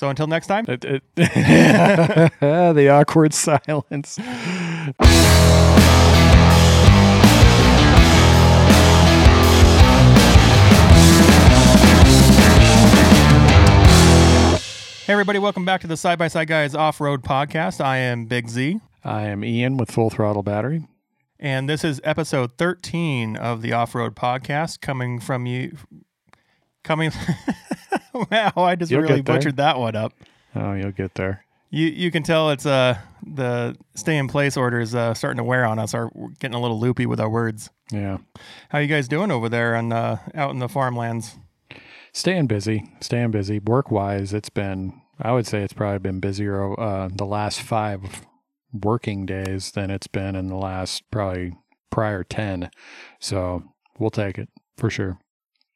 So until next time. It- it- the awkward silence. Hey, everybody, welcome back to the Side by Side Guys Off Road Podcast. I am Big Z, I am Ian with Full Throttle Battery. and this is episode 13 of the Off Road Podcast coming from you. Coming. wow, I just You'll really butchered that one up. Oh, you'll get there. You you can tell it's uh the stay in place order is uh, starting to wear on us. Are getting a little loopy with our words. Yeah. How you guys doing over there and uh, out in the farmlands? Staying busy, staying busy. Work wise, it's been, I would say it's probably been busier uh, the last five working days than it's been in the last probably prior 10. So we'll take it for sure.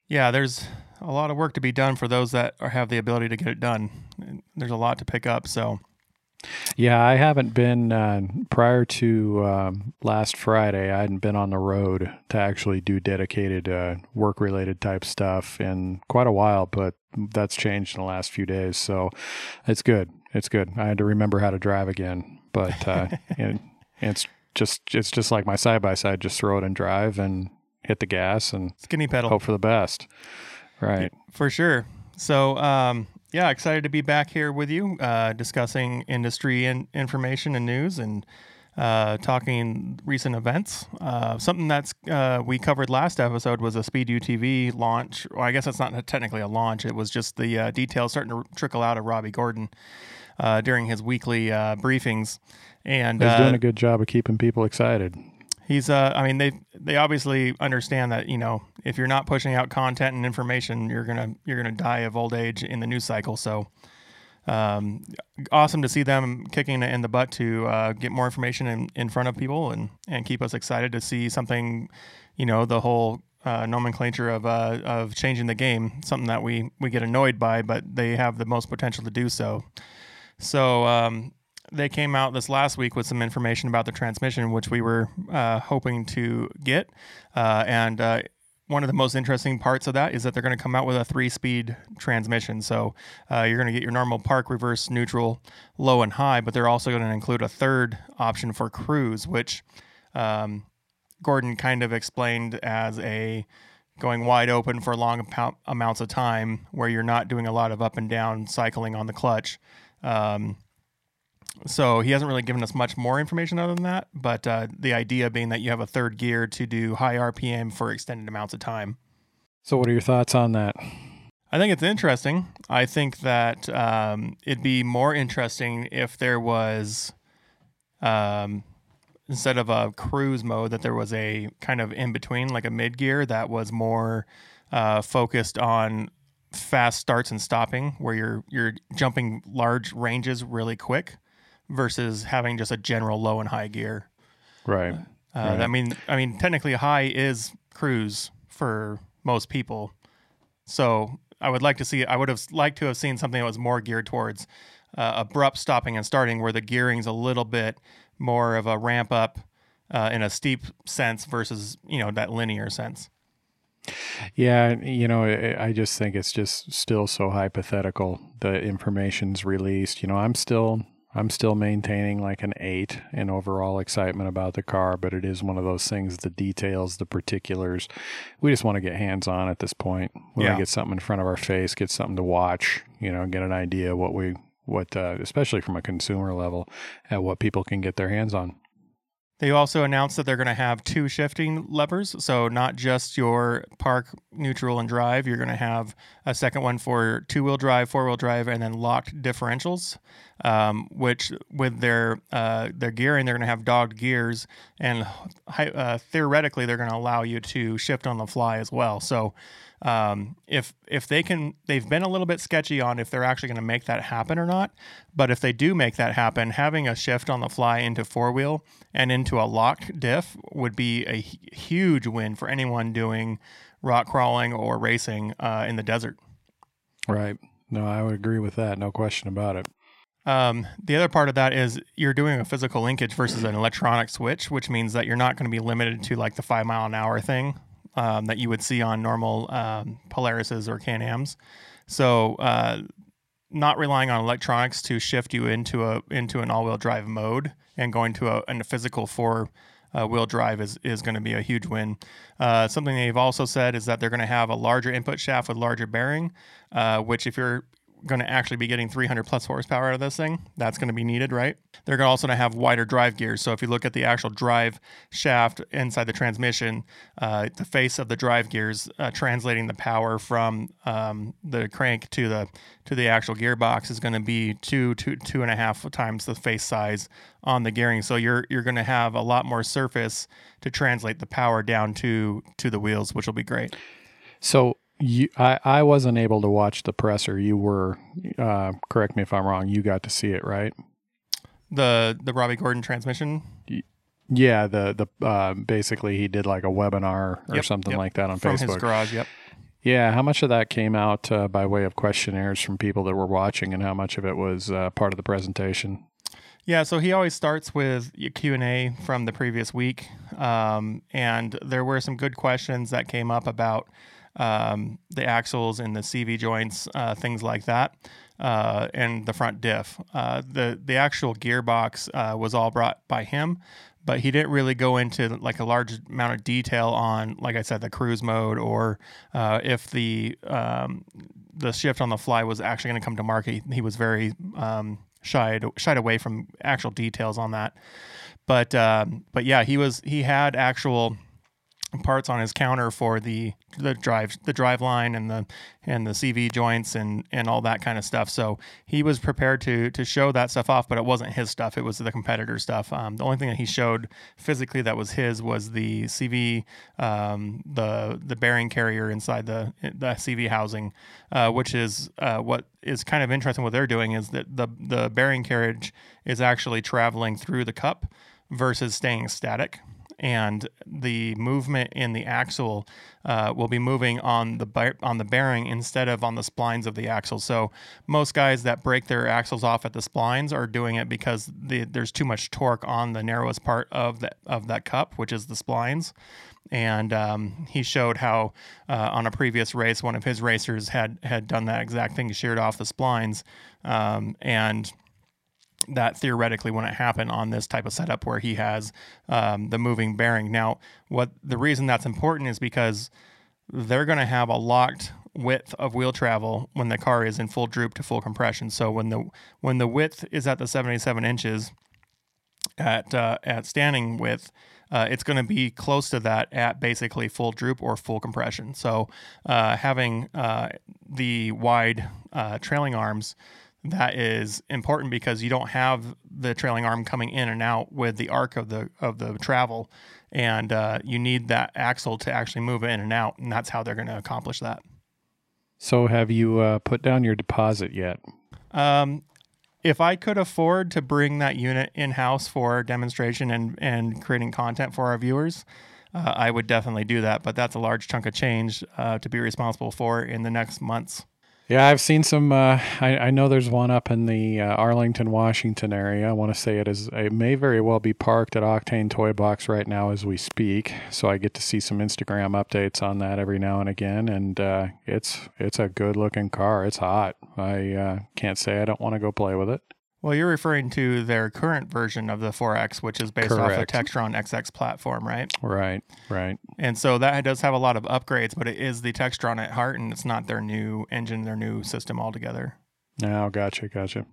Yeah, there's a lot of work to be done for those that are, have the ability to get it done. There's a lot to pick up. So Yeah, I haven't been uh, prior to um, last Friday. I hadn't been on the road to actually do dedicated uh, work related type stuff in quite a while, but that's changed in the last few days. So it's good. It's good. I had to remember how to drive again, but uh, and, and it's just it's just like my side by side. Just throw it and drive and hit the gas and skinny pedal. hope for the best. Right. For sure. So, um, yeah, excited to be back here with you, uh, discussing industry and information and news and uh, talking recent events. Uh, something that's uh, we covered last episode was a Speed UTV launch. Well, I guess that's not technically a launch. It was just the uh, details starting to trickle out of Robby Gordon uh, during his weekly uh, briefings. And He's uh, doing a good job of keeping people excited. He's uh I mean they they obviously understand that, you know, if you're not pushing out content and information, you're to you're to die of old age in the news cycle. So um awesome to see them kicking in the butt to uh, get more information in, in front of people and and keep us excited to see something, you know, the whole uh, nomenclature of uh, of changing the game, something that we we get annoyed by, but they have the most potential to do so. So um, they came out this last week with some information about the transmission, which we were uh, hoping to get. Uh, and uh, one of the most interesting parts of that is that they're going to come out with a three-speed transmission. So uh, you're going to get your normal park, reverse, neutral, low, and high, but they're also going to include a third option for cruise, which um, Gordon kind of explained as a going wide open for long amou- amounts of time, where you're not doing a lot of up and down cycling on the clutch. Um, so he hasn't really given us much more information other than that, but uh, the idea being that you have a third gear to do high RPM for extended amounts of time. So, what are your thoughts on that? I think it's interesting. I think that um, it'd be more interesting if there was, um, instead of a cruise mode, that there was a kind of in between, like a mid gear that was more uh, focused on fast starts and stopping, where you're you're jumping large ranges really quick, versus having just a general low and high gear. Right. Uh, Right. I mean, I mean, technically, high is cruise for most people. So I would like to see. I would have liked to have seen something that was more geared towards uh, abrupt stopping and starting, where the gearing's a little bit more of a ramp up uh, in a steep sense versus you know that linear sense. Yeah, you know, I I just think it's just still so hypothetical. The information's released. You know, I'm still I'm still maintaining like an eight in overall excitement about the car, but it is one of those things. The details, the particulars, we just want to get hands on at this point. We Yeah. want to get something in front of our face, get something to watch. You know, get an idea what we what, uh, especially from a consumer level, at what people can get their hands on. They also announced that they're going to have two shifting levers. So, not just your park, neutral, and drive. You're going to have a second one for two wheel drive, four wheel drive, and then locked differentials, um, which with their uh, their gearing, they're going to have dogged gears. And uh, theoretically, they're going to allow you to shift on the fly as well. So, um, if if they can, they've been a little bit sketchy on if they're actually going to make that happen or not. But if they do make that happen, having a shift on the fly into four wheel and into a locked diff would be a huge win for anyone doing rock crawling or racing uh, in the desert. Right. No, I would agree with that. No question about it. Um, the other part of that is you're doing a physical linkage versus an electronic switch, which means that you're not going to be limited to like the five mile an hour thing um, that you would see on normal um, Polarises or Can Ams. So uh, not relying on electronics to shift you into a into an all-wheel drive mode and going to a, a physical four uh, wheel drive is, is going to be a huge win. Uh, something they've also said is that they're going to have a larger input shaft with larger bearing, uh, which if you're going to actually be getting 300 plus horsepower out of this thing. That's going to be needed, right? They're going to also have wider drive gears. So if you look at the actual drive shaft inside the transmission, uh, the face of the drive gears uh, translating the power from um, the crank to the to the actual gearbox is going to be two two two and a half times the face size on the gearing. So you're you're going to have a lot more surface to translate the power down to to the wheels, which will be great. So you, I, I wasn't able to watch the presser. You were, uh, correct me if I'm wrong. You got to see it, right? The the Robby Gordon transmission. Yeah, the the uh, basically he did like a webinar or yep, something yep. like that on from Facebook. From his garage. Yep. Yeah, how much of that came out uh, by way of questionnaires from people that were watching, and how much of it was uh, part of the presentation? Yeah, so he always starts with Q and A from the previous week, um, and there were some good questions that came up about um, the axles and the CV joints, uh, things like that, uh, and the front diff. Uh, the the actual gearbox uh, was all brought by him, but he didn't really go into like a large amount of detail on, like I said, the cruise mode or uh, if the um, the shift on the fly was actually going to come to market. He was very um, shied shied away from actual details on that. But um, but yeah, he was he had actual parts on his counter for the the drive the drive line and the and the CV joints and and all that kind of stuff. So he was prepared to to show that stuff off, but it wasn't his stuff. It was the competitor stuff. Um, the only thing that he showed physically that was his was the CV, um, the the bearing carrier inside the the CV housing, uh, which is uh, what is kind of interesting. What they're doing is that the the bearing carriage is actually traveling through the cup versus staying static and the movement in the axle uh, will be moving on the on the bearing instead of on the splines of the axle. So most guys that break their axles off at the splines are doing it because the, there's too much torque on the narrowest part of that of that cup, which is the splines. And um, he showed how uh, on a previous race, one of his racers had had done that exact thing, sheared off the splines, um, and that theoretically wouldn't happen on this type of setup where he has um, the moving bearing. Now, what the reason that's important is because they're going to have a locked width of wheel travel when the car is in full droop to full compression. So when the when the width is at the 77 inches at uh, at standing width, uh, it's going to be close to that at basically full droop or full compression. So uh, having uh, the wide uh, trailing arms that is important because you don't have the trailing arm coming in and out with the arc of the of the travel, and uh, you need that axle to actually move in and out, and that's how they're going to accomplish that. So, have you uh, put down your deposit yet? Um, if I could afford to bring that unit in house for demonstration and and creating content for our viewers. Uh, I would definitely do that, but that's a large chunk of change uh, to be responsible for in the next months. Yeah, I've seen some. Uh, I, I, know there's one up in the uh, Arlington, Washington area. I want to say it is. It may very well be parked at Octane Toy Box right now as we speak. So I get to see some Instagram updates on that every now and again, and uh, it's it's a good looking car. It's hot. I uh, can't say I don't want to go play with it. Well, you're referring to their current version of the 4X, which is based Correct. off the Textron XX platform, right? Right, right. And so that does have a lot of upgrades, but it is the Textron at heart, and it's not their new engine, their new system altogether. Oh, gotcha, gotcha.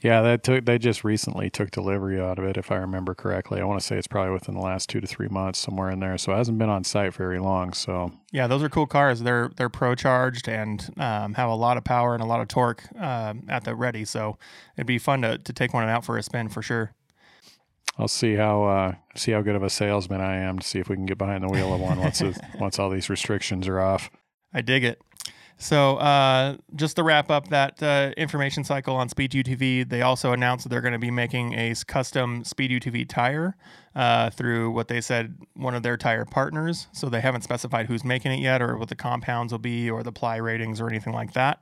Yeah, that took they just recently took delivery out of it, if I remember correctly. I want to say it's probably within the last two to three months, somewhere in there. So it hasn't been on site very long. So yeah, those are cool cars. They're they're pro charged and um, have a lot of power and a lot of torque um, at the ready. So it'd be fun to to take one out for a spin for sure. I'll see how uh, see how good of a salesman I am to see if we can get behind the wheel of one once once all these restrictions are off. I dig it. So, uh, just to wrap up that uh, information cycle on Speed UTV, they also announced that they're going to be making a custom Speed UTV tire uh, through what they said one of their tire partners. So, they haven't specified who's making it yet or what the compounds will be or the ply ratings or anything like that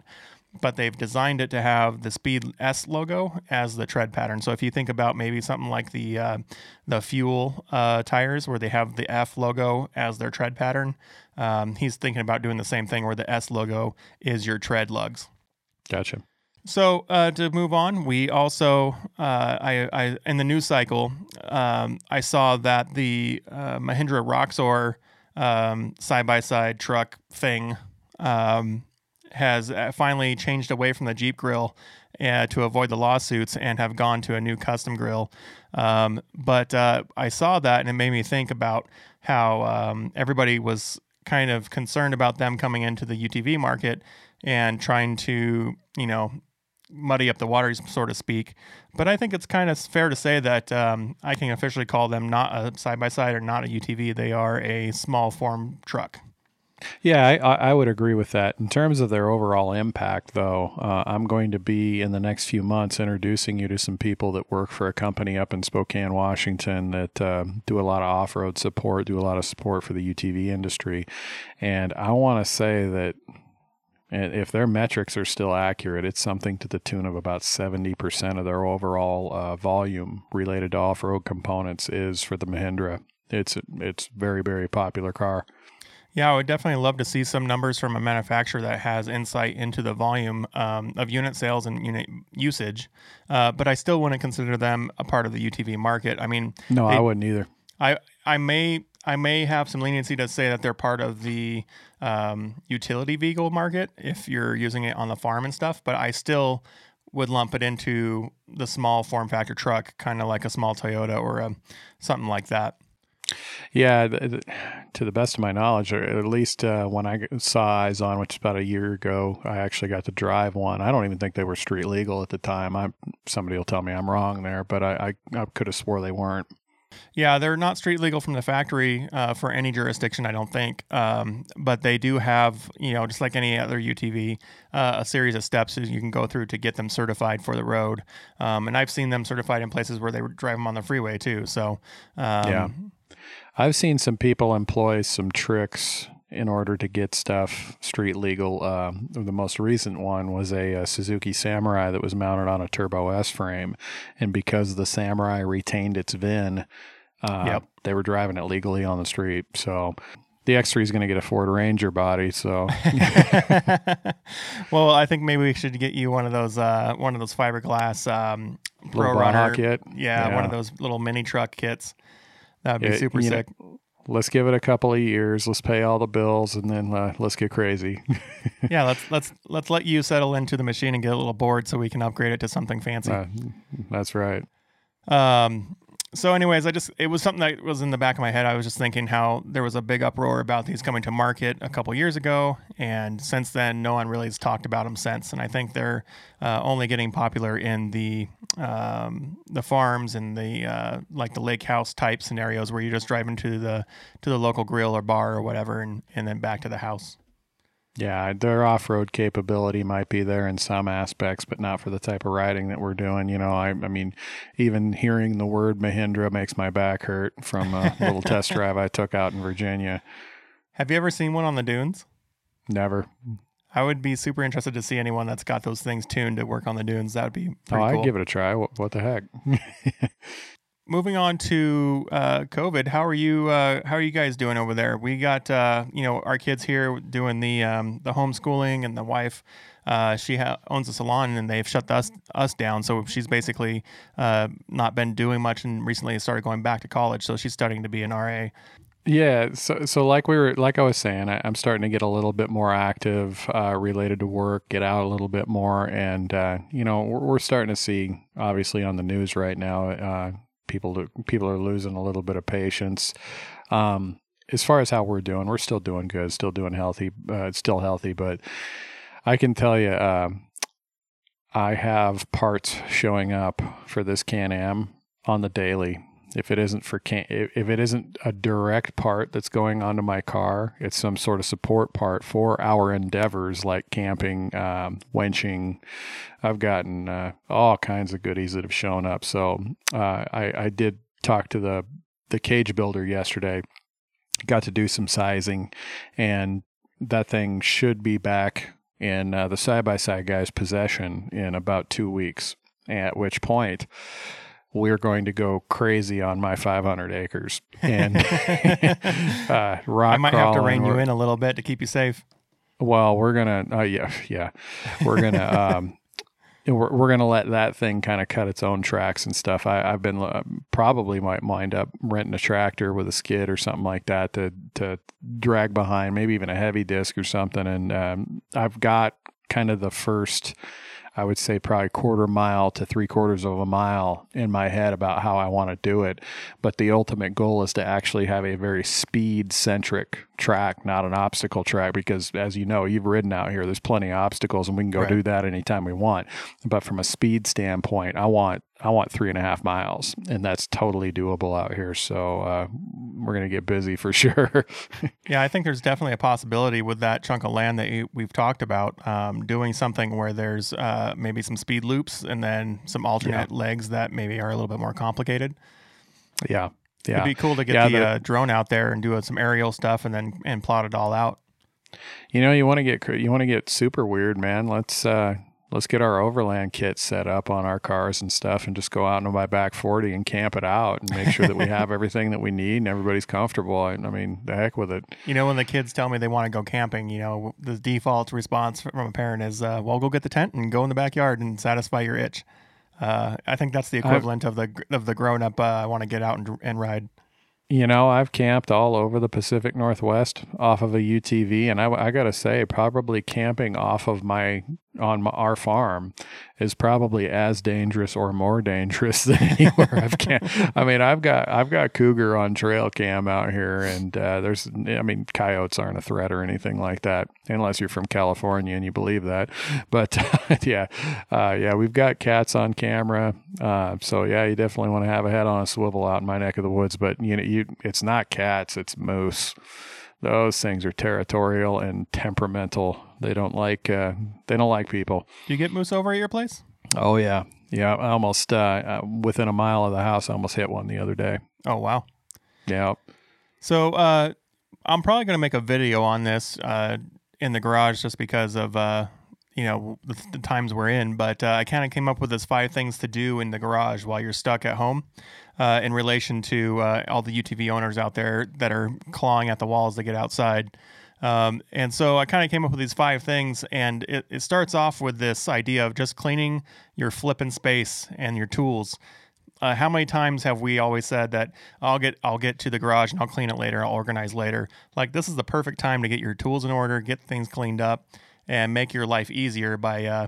but they've designed it to have the Speed S logo as the tread pattern. So if you think about maybe something like the uh, the fuel uh, tires, where they have the F logo as their tread pattern, um, he's thinking about doing the same thing, where the S logo is your tread lugs. Gotcha. So uh, to move on, we also uh, I, I in the news cycle um, I saw that the uh, Mahindra Roxor side by side truck thing um, has uh, finally changed away from the Jeep grill uh, to avoid the lawsuits and have gone to a new custom grill. Um, but uh, I saw that and it made me think about how um, everybody was kind of concerned about them coming into the UTV market and trying to, you know, muddy up the waters, so to speak. But I think it's kind of fair to say that um, I can officially call them not a side by side or not a UTV. They are a small form truck. Yeah, I, I would agree with that. In terms of their overall impact, though, uh, I'm going to be in the next few months introducing you to some people that work for a company up in Spokane, Washington that uh, do a lot of off road support, do a lot of support for the UTV industry. And I want to say that if their metrics are still accurate, it's something to the tune of about 70% of their overall uh, volume related to off road components is for the Mahindra. It's it's very very popular car. Yeah, I would definitely love to see some numbers from a manufacturer that has insight into the volume um, of unit sales and unit usage. Uh, but I still wouldn't consider them a part of the UTV market. I mean, no, they, I wouldn't either. I I may I may have some leniency to say that they're part of the um, utility vehicle market if you're using it on the farm and stuff. But I still would lump it into the small form factor truck, kind of like a small Toyota or a, something like that. Yeah, to the best of my knowledge, or at least uh, when I saw Eyes On, which is about a year ago, I actually got to drive one. I don't even think they were street legal at the time. I somebody will tell me I'm wrong there, but I, I, I could have swore they weren't. Yeah, they're not street legal from the factory uh, for any jurisdiction, I don't think. Um, but they do have, you know, just like any other UTV, uh, a series of steps that you can go through to get them certified for the road. Um, and I've seen them certified in places where they drive them on the freeway too. So um, yeah, I've seen some people employ some tricks in order to get stuff street legal. Uh, the most recent one was a, a, Suzuki Samurai that was mounted on a Turbo S frame, and because the Samurai retained its VIN, uh, yep. they were driving it legally on the street. So the X3 is going to get a Ford Ranger body. So, well, I think maybe we should get you one of those, uh, one of those fiberglass um, Pro Runner kit. Yeah, yeah, one of those little mini truck kits. That'd be super sick. Know, let's give it a couple of years. Let's pay all the bills, and then uh, let's get crazy. yeah, let's let's let's let you settle into the machine and get a little bored, so we can upgrade it to something fancy. Uh, that's right. Um, so anyways i just it was something that was in the back of my head. I was just thinking how there was a big uproar about these coming to market a couple years ago and since then no one really has talked about them since. And i think they're uh, only getting popular in the um, the farms and the uh, like the lake house type scenarios where you just drive into the to the local grill or bar or whatever and, and then back to the house yeah, their off road capability might be there in some aspects, but not for the type of riding that we're doing. You know, I, I mean, even hearing the word Mahindra makes my back hurt from a little test drive I took out in Virginia. Have you ever seen one on the dunes? Never. I would be super interested to see anyone that's got those things tuned to work on the dunes. That would be oh, I'd cool. give it a try. What, what the heck? moving on to uh, COVID, how are you? Uh, how are you guys doing over there? We got uh, you know our kids here doing the um, the homeschooling, and the wife uh, she ha- owns a salon, and they've shut us us down. So she's basically uh, not been doing much, and recently started going back to college. So she's studying to be an RA. Yeah, so so like we were like I was saying, I, am starting to get a little bit more active uh, related to work, get out a little bit more, and uh, you know we're, we're, starting to see obviously on the news right now uh, people people are losing a little bit of patience. Um, as far as how we're doing, we're still doing good, still doing healthy, uh, still healthy. But I can tell you, uh, I have parts showing up for this Can Am on the daily if it isn't for can if it isn't a direct part that's going onto my car, it's some sort of support part for our endeavors like camping, um, wenching. I've gotten uh, all kinds of goodies that have shown up. So uh, I, I did talk to the the cage builder yesterday. Got to do some sizing, and that thing should be back in uh, the side by side guy's possession in about two weeks. At which point we're going to go crazy on my 500 acres and uh, rock. I might have to rein you in a little bit to keep you safe. Well, we're gonna, uh, yeah, yeah, we're gonna. um, we're, we're going to let that thing kind of cut its own tracks and stuff. I, I've been uh, probably might wind up renting a tractor with a skid or something like that to to drag behind, maybe even a heavy disc or something. And um, I've got kind of the first I would say probably quarter mile to three quarters of a mile in my head about how I want to do it. But the ultimate goal is to actually have a very speed centric track, not an obstacle track, because as you know, you've ridden out here, there's plenty of obstacles and we can go right. do that anytime we want. But from a speed standpoint, I want I want three and a half miles, and that's totally doable out here. So uh, we're going to get busy for sure. yeah, I think there's definitely a possibility with that chunk of land that you, we've talked about, um, doing something where there's uh, maybe some speed loops and then some alternate yeah. legs that maybe are a little bit more complicated. Yeah, yeah. It'd be cool to get yeah, the, the uh, drone out there and do some aerial stuff and then and plot it all out. You know, you want to get you want to get super weird, man. Let's uh, let's get our overland kit set up on our cars and stuff and just go out into my back 40 and camp it out and make sure that we have everything that we need and everybody's comfortable. I, I, mean, the heck with it. You know, when the kids tell me they want to go camping, you know, the default response from a parent is, uh, well, go get the tent and go in the backyard and satisfy your itch. Uh, I think that's the equivalent I've, of the of the grown up. Uh, I want to get out and, and ride. You know, I've camped all over the Pacific Northwest off of a UTV, and I, I got to say, probably camping off of my on my, our farm is probably as dangerous or more dangerous than anywhere I've can. I mean, I've got I've got cougar on trail cam out here, and uh, there's I mean, coyotes aren't a threat or anything like that, unless you're from California and you believe that. But yeah, uh, yeah, we've got cats on camera, uh, so yeah, you definitely want to have a head on a swivel out in my neck of the woods. But you know, you it's not cats, it's moose those things are territorial and temperamental. They don't like uh, they don't like people. Do you get moose over at your place? Oh yeah, yeah. I almost uh, uh, within a mile of the house, I almost hit one the other day. Oh wow. Yeah. So uh, I'm probably going to make a video on this uh, in the garage just because of uh, you know the, the, times we're in. But uh, I kind of came up with this five things to do in the garage while you're stuck at home uh, in relation to uh, all the UTV owners out there that are clawing at the walls to get outside. Um, and so I kind of came up with these five things, and it, it starts off with this idea of just cleaning your flipping space and your tools. Uh, how many times have we always said that I'll get I'll get to the garage and I'll clean it later, I'll organize later? Like this is the perfect time to get your tools in order, get things cleaned up, and make your life easier by uh,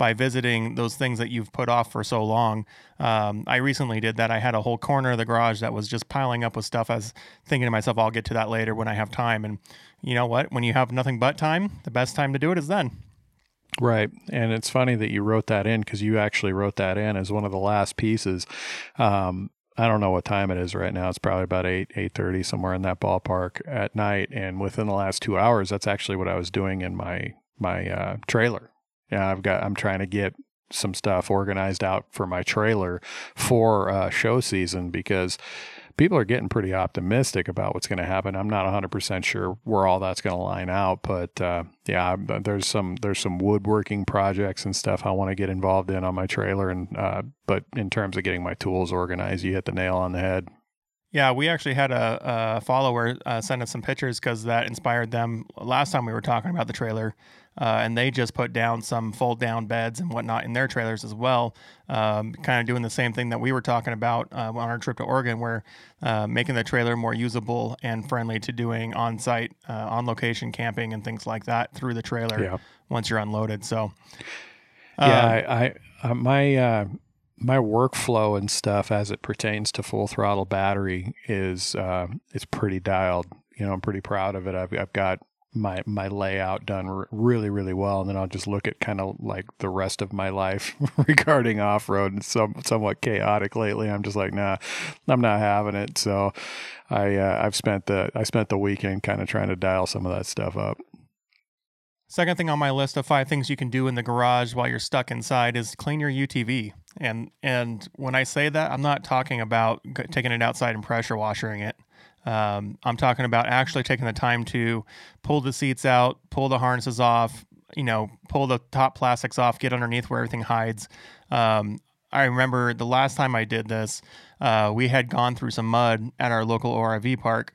by visiting those things that you've put off for so long. Um, I recently did that. I had a whole corner of the garage that was just piling up with stuff. I was thinking to myself, I'll get to that later when I have time. And you know what? When you have nothing but time, the best time to do it is then. Right. And it's funny that you wrote that in because you actually wrote that in as one of the last pieces. Um, I don't know what time it is right now. It's probably about eight, eight thirty, somewhere in that ballpark at night. And within the last two hours, that's actually what I was doing in my my uh, trailer yeah, I've got. I'm trying to get some stuff organized out for my trailer for uh, show season because people are getting pretty optimistic about what's going to happen. I'm not 100% sure where all that's going to line out, but uh, yeah, there's some there's some woodworking projects and stuff I want to get involved in on my trailer. And uh, but in terms of getting my tools organized, you hit the nail on the head. Yeah, we actually had a, a follower uh, send us some pictures because that inspired them last time we were talking about the trailer. Uh, and they just put down some fold down beds and whatnot in their trailers as well. Um, kind of doing the same thing that we were talking about uh, on our trip to Oregon, where uh, making the trailer more usable and friendly to doing on site, uh, on location camping and things like that through the trailer yeah. once you're unloaded. So, yeah, um, I, I uh, my uh, my workflow and stuff as it pertains to full throttle battery is uh, is pretty dialed. You know, I'm pretty proud of it. I've I've got my my layout done r- really really well and then I'll just look at kind of like the rest of my life regarding off-road and some somewhat chaotic lately I'm just like nah I'm not having it so I uh, I've spent the I spent the weekend kind of trying to dial some of that stuff up Second thing on my list of five things you can do in the garage while you're stuck inside is clean your UTV. And and when I say that, I'm not talking about taking it outside and pressure washing it. Um, I'm talking about actually taking the time to pull the seats out, pull the harnesses off, you know, pull the top plastics off, get underneath where everything hides. Um, I remember the last time I did this, uh, we had gone through some mud at our local ORV park.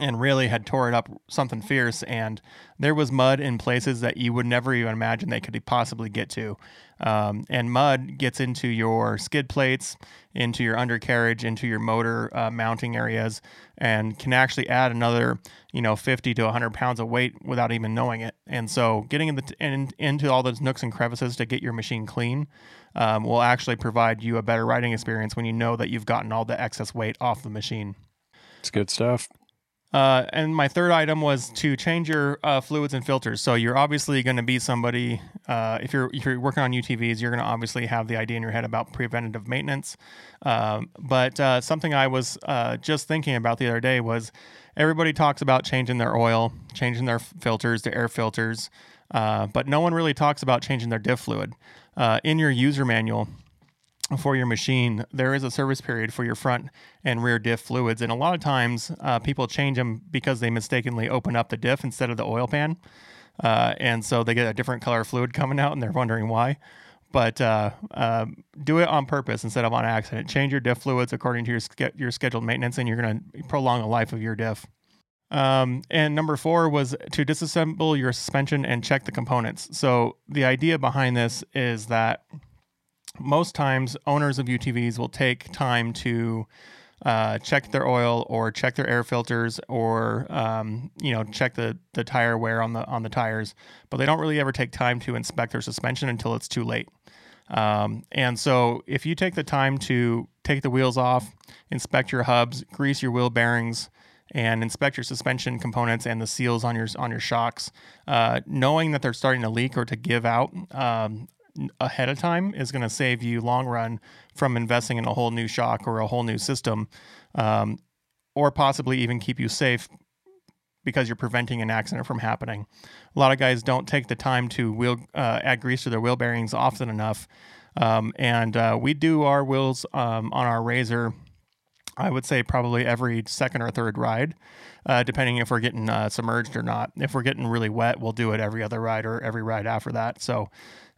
And really had tore it up something fierce. And there was mud in places that you would never even imagine they could possibly get to. Um, and mud gets into your skid plates, into your undercarriage, into your motor uh, mounting areas, and can actually add another, you know, 50 to 100 pounds of weight without even knowing it. And so, getting in the t- in, into all those nooks and crevices to get your machine clean um, will actually provide you a better riding experience when you know that you've gotten all the excess weight off the machine. It's good stuff. Uh, and my third item was to change your uh, fluids and filters. So you're obviously going to be somebody. Uh, if you're if you're working on UTVs, you're going to obviously have the idea in your head about preventative maintenance. Um, but uh, something I was uh, just thinking about the other day was everybody talks about changing their oil, changing their filters, their air filters, uh, but no one really talks about changing their diff fluid. in your user manual, for your machine, there is a service period for your front and rear diff fluids. And a lot of times uh, people change them because they mistakenly open up the diff instead of the oil pan. Uh, and so they get a different color fluid coming out and they're wondering why. But uh, um, do it on purpose instead of on accident. Change your diff fluids according to your, your scheduled maintenance, and you're going to prolong the life of your diff. Um, and number four was to disassemble your suspension and check the components. So the idea behind this is that most times owners of UTVs will take time to uh, check their oil or check their air filters or um, you know check the, the tire wear on the on the tires, but they don't really ever take time to inspect their suspension until it's too late. Um, and so if you take the time to take the wheels off, inspect your hubs, grease your wheel bearings, and inspect your suspension components and the seals on your on your shocks, uh, knowing that they're starting to leak or to give out, um, ahead of time is going to save you long run from investing in a whole new shock or a whole new system, um, or possibly even keep you safe because you're preventing an accident from happening. A lot of guys don't take the time to wheel uh, add grease to their wheel bearings often enough, um, and uh, we do our wheels um, on our RZR. I would say probably every second or third ride, uh, depending if we're getting uh, submerged or not. If we're getting really wet, we'll do it every other ride or every ride after that. So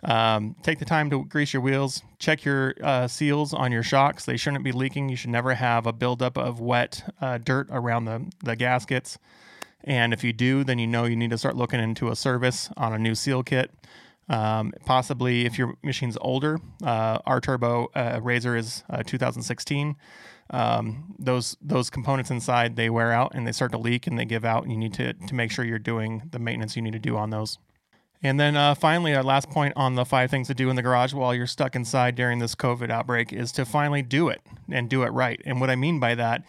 um, take the time to grease your wheels. Check your uh, seals on your shocks. They shouldn't be leaking. You should never have a buildup of wet uh, dirt around the, the gaskets. And if you do, then you know you need to start looking into a service on a new seal kit. Um, possibly if your machine's older, uh, our turbo uh, RZR is uh, 2016. Um, those those components inside they wear out and they start to leak and they give out. And you need to to make sure you're doing the maintenance you need to do on those. And then uh, finally, our last point on the five things to do in the garage while you're stuck inside during this COVID outbreak is to finally do it and do it right. And what I mean by that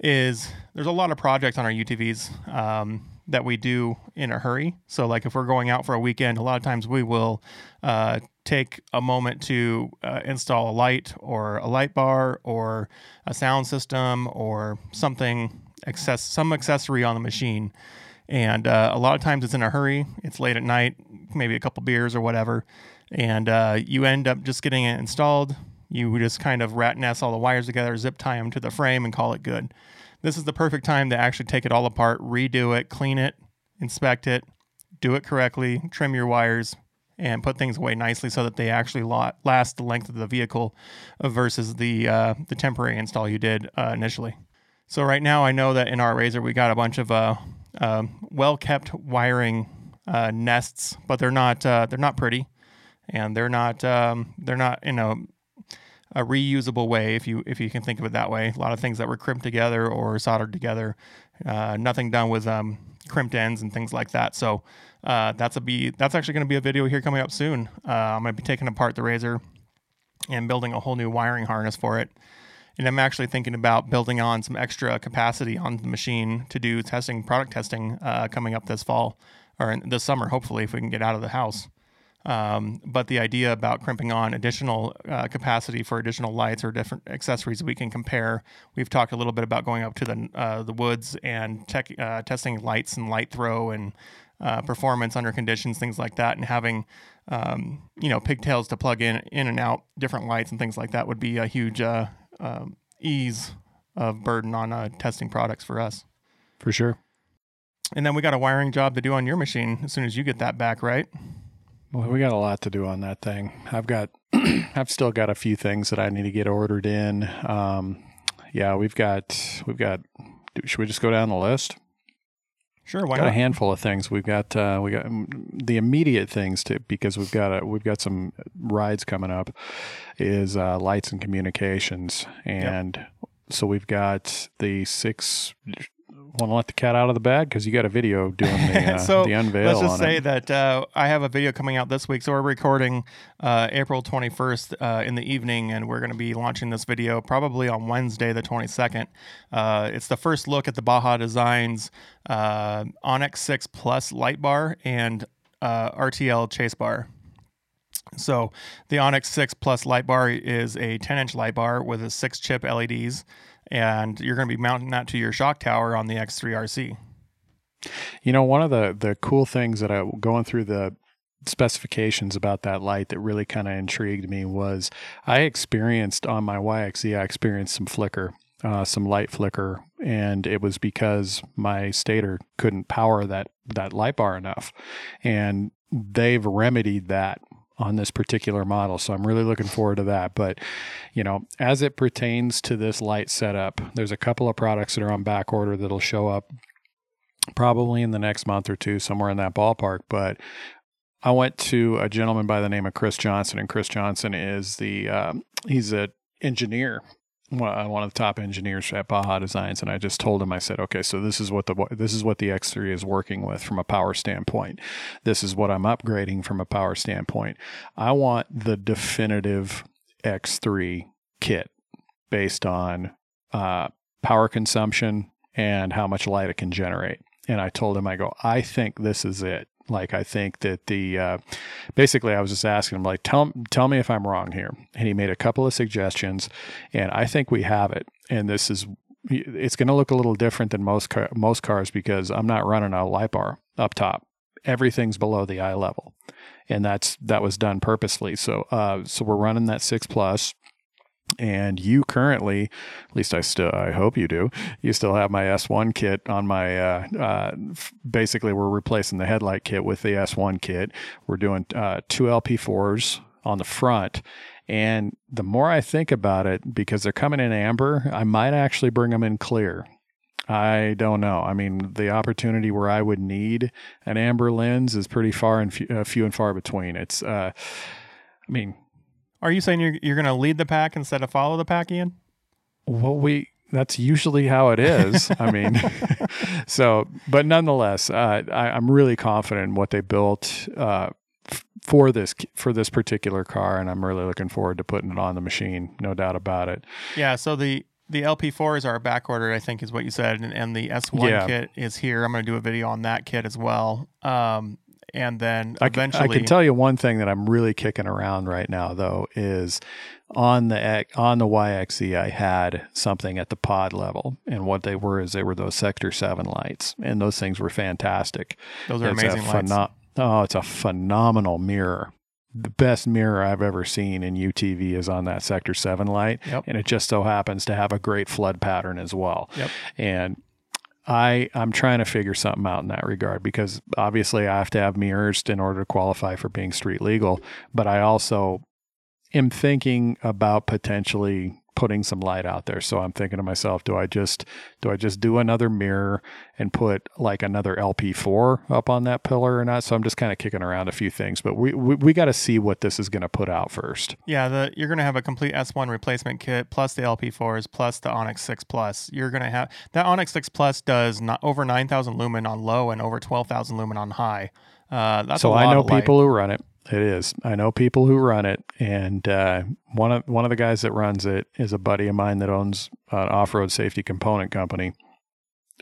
is there's a lot of projects on our UTVs um, that we do in a hurry. So, like if we're going out for a weekend, a lot of times we will uh, take a moment to uh, install a light or a light bar or a sound system or something, access some accessory on the machine and uh, a lot of times it's in a hurry. It's late at night, maybe a couple beers or whatever, and uh, you end up just getting it installed. You just kind of rat nest all the wires together, zip tie them to the frame, and call it good. This is the perfect time to actually take it all apart, redo it, clean it, inspect it, do it correctly, trim your wires, and put things away nicely so that they actually last the length of the vehicle versus the uh, the temporary install you did uh, initially. So right now, I know that in our RZR we got a bunch of uh, um, well kept wiring uh, nests, but they're not uh, they're not pretty, and they're not um, they're not in a, a reusable way if you if you can think of it that way. A lot of things that were crimped together or soldered together, uh, nothing done with um, crimped ends and things like that. So uh, that's a be that's actually going to be a video here coming up soon. Uh, I'm going to be taking apart the RZR and building a whole new wiring harness for it and I'm actually thinking about building on some extra capacity on the machine to do testing, product testing uh, coming up this fall or this summer, hopefully, if we can get out of the house. Um, but the idea about crimping on additional uh, capacity for additional lights or different accessories we can compare. We've talked a little bit about going up to the uh, the woods and tech, uh, testing lights and light throw and uh, performance under conditions, things like that, and having um, you know pigtails to plug in in and out different lights and things like that would be a huge uh, um, ease of burden on uh, testing products for us. For sure. And then we got a wiring job to do on your machine as soon as you get that back, right? Well, we got a lot to do on that thing. I've got, I've still got a few things that I need to get ordered in. Um, yeah, we've got we've got should we just go down the list? Sure, why got not? a handful of things. We've got uh, we got mm, the immediate things to because we've got a, we've got some rides coming up. Is uh, lights and communications, and so we've got the six. Want to let the cat out of the bag because you got a video doing the uh, so the unveil. let's just say it. that uh, I have a video coming out this week. So we're recording uh, April 21st uh, in the evening, and we're going to be launching this video probably on Wednesday, the 22nd. Uh, it's the first look at the Baja Designs uh, Onyx 6 Plus light bar and uh, RTL chase bar. So the Onyx 6 Plus light bar is a 10 inch light bar with a six chip LEDs, and you're going to be mounting that to your shock tower on the X3RC. You know, one of the the cool things that I going through the specifications about that light that really kind of intrigued me was I experienced on my YXZ, I experienced some flicker, uh, some light flicker, and it was because my stator couldn't power that that light bar enough, and they've remedied that on this particular model. So I'm really looking forward to that. But, you know, as it pertains to this light setup, there's a couple of products that are on back order that'll show up probably in the next month or two, somewhere in that ballpark. But I went to a gentleman by the name of Chris Johnson, and Chris Johnson is the um, he's an engineer, one one of the top engineers at Baja Designs. And I just told him, I said, okay, so this is what the this is what the X3 is working with from a power standpoint. This is what I'm upgrading from a power standpoint. I want the definitive X3 kit based on uh, power consumption and how much light it can generate. And I told him, I go, I think this is it. Like I think that the uh, basically I was just asking him like tell tell me if I'm wrong here, and he made a couple of suggestions, and I think we have it. And this is it's going to look a little different than most car, most cars because I'm not running a light bar up top. Everything's below the eye level, and that's that was done purposely. So uh, so we're running that six plus and you currently at least i still i hope you do you still have my s1 kit on my uh, uh, basically we're replacing the headlight kit with the s1 kit we're doing uh, two lp4s on the front and the more i think about it because they're coming in amber i might actually bring them in clear I don't know. I mean, the opportunity where I would need an amber lens is pretty far and few, uh, few and far between. It's, uh, I mean, Are you saying you're, you're going to lead the pack instead of follow the pack, Ian? Well, we that's usually how it is. I mean, so but nonetheless, uh, I, I'm really confident in what they built uh, f- for this for this particular car, and I'm really looking forward to putting it on the machine. No doubt about it. Yeah. So the the LP4s are back ordered, I think is what you said, and, and the S1 Yeah. kit is here. I'm going to do a video on that kit as well. Um, and then I can, eventually, I can tell you one thing that I'm really kicking around right now, though, is on the on the YXZ, I had something at the pod level, and what they were is they were those Sector Seven lights, and those things were fantastic. those are It's amazing a lights. Oh, it's a phenomenal mirror. The best mirror I've ever seen in UTV is on that Sector 7 light. Yep. And it just so happens to have a great flood pattern as well. Yep. And I I'm trying to figure something out in that regard because obviously I have to have mirrors in order to qualify for being street legal, but I also am thinking about potentially putting some light out there. So I'm thinking to myself, do I just do I just do another mirror and put like another LP4 up on that pillar or not? So I'm just kind of kicking around a few things, but we we, we got to see what this is going to put out first. Yeah, the you're going to have a complete S1 replacement kit plus the LP4s plus the Onyx 6 Plus. You're going to have that Onyx 6 Plus does not over 9,000 lumen on low and over 12,000 lumen on high. Uh, that's so I know people who run it. It is. I know people who run it, and uh, one of one of the guys that runs it is a buddy of mine that owns an off-road safety component company,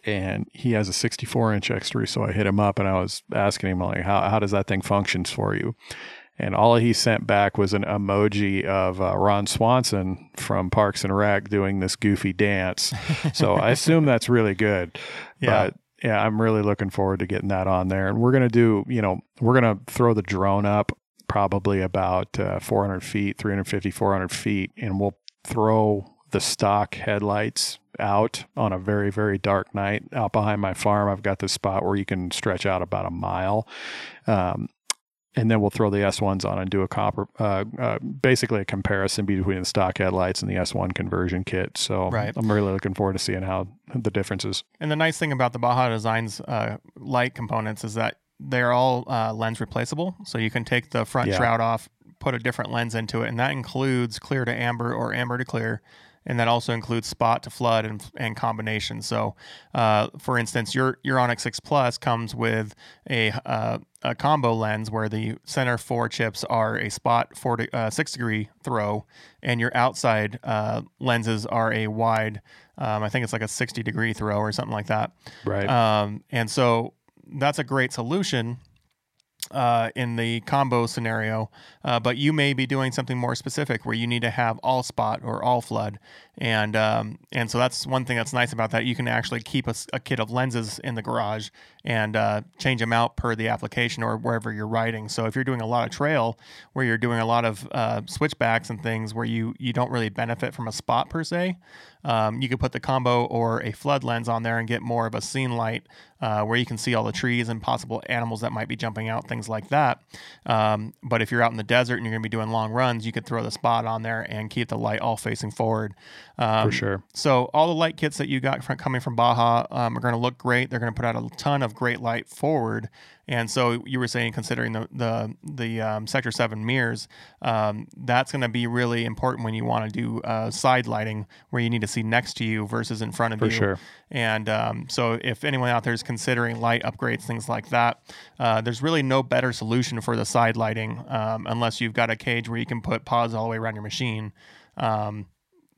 and he has a 64 inch X3. So I hit him up and I was asking him like, how how does that thing functions for you? And all he sent back was an emoji of uh, Ron Swanson from Parks and Rec doing this goofy dance. So I assume that's really good. Yeah. But yeah, I'm really looking forward to getting that on there. And we're going to do, you know, we're going to throw the drone up probably about uh, 400 feet, 350, 400 feet, and we'll throw the stock headlights out on a very, very dark night out behind my farm. I've got this spot where you can stretch out about a mile. Um, and then we'll throw the S1s on and do a copper, uh, uh, basically a comparison between the stock headlights and the S1 conversion kit. So Right. I'm really looking forward to seeing how the differences. And the nice thing about the Baja Designs uh, light components is that they're all uh, lens replaceable. So you can take the front Yeah. shroud off, put a different lens into it, and that includes clear to amber or amber to clear. And that also includes spot to flood and, and combination. So, uh, for instance, your your Onyx 6 Plus comes with a, uh, a combo lens where the center four chips are a spot four to, uh, six degree throw, and your outside uh, lenses are a wide, um, I think it's like a 60 degree throw or something like that. Right. Um, and so that's a great solution uh, in the combo scenario. Uh, but you may be doing something more specific where you need to have all spot or all flood. And um, and so that's one thing that's nice about that. You can actually keep a kit of lenses in the garage and uh, change them out per the application or wherever you're riding. So if you're doing a lot of trail where you're doing a lot of uh, switchbacks and things where you you don't really benefit from a spot per se, um, you could put the combo or a flood lens on there and get more of a scene light uh, where you can see all the trees and possible animals that might be jumping out, things like that. Um, but if you're out in the desert and you're going to be doing long runs, you could throw the spot on there and keep the light all facing forward. Um, For sure. So all the light kits that you got from, coming from Baja um, are going to look great. They're going to put out a ton of great light forward. And so you were saying, considering the the the um, Sector Seven mirrors, um, that's going to be really important when you want to do uh, side lighting, where you need to see next to you versus in front of For you. sure. And um, so, if anyone out there is considering light upgrades, things like that, uh, there's really no better solution for the side lighting um, unless you've got a cage where you can put pods all the way around your machine. Um,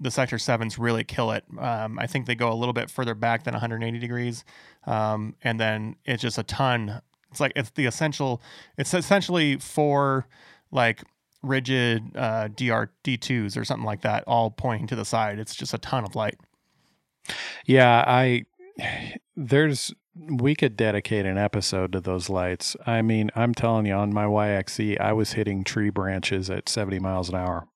the Sector Sevens really kill it. Um, I think they go a little bit further back than 180 degrees, um, and then it's just a ton. It's like it's the essential. It's essentially four like rigid uh, DR D2s or something like that, all pointing to the side. It's just a ton of light. Yeah, I there's we could dedicate an episode to those lights. I mean, I'm telling you, on my YXZ, I was hitting tree branches at 70 miles an hour,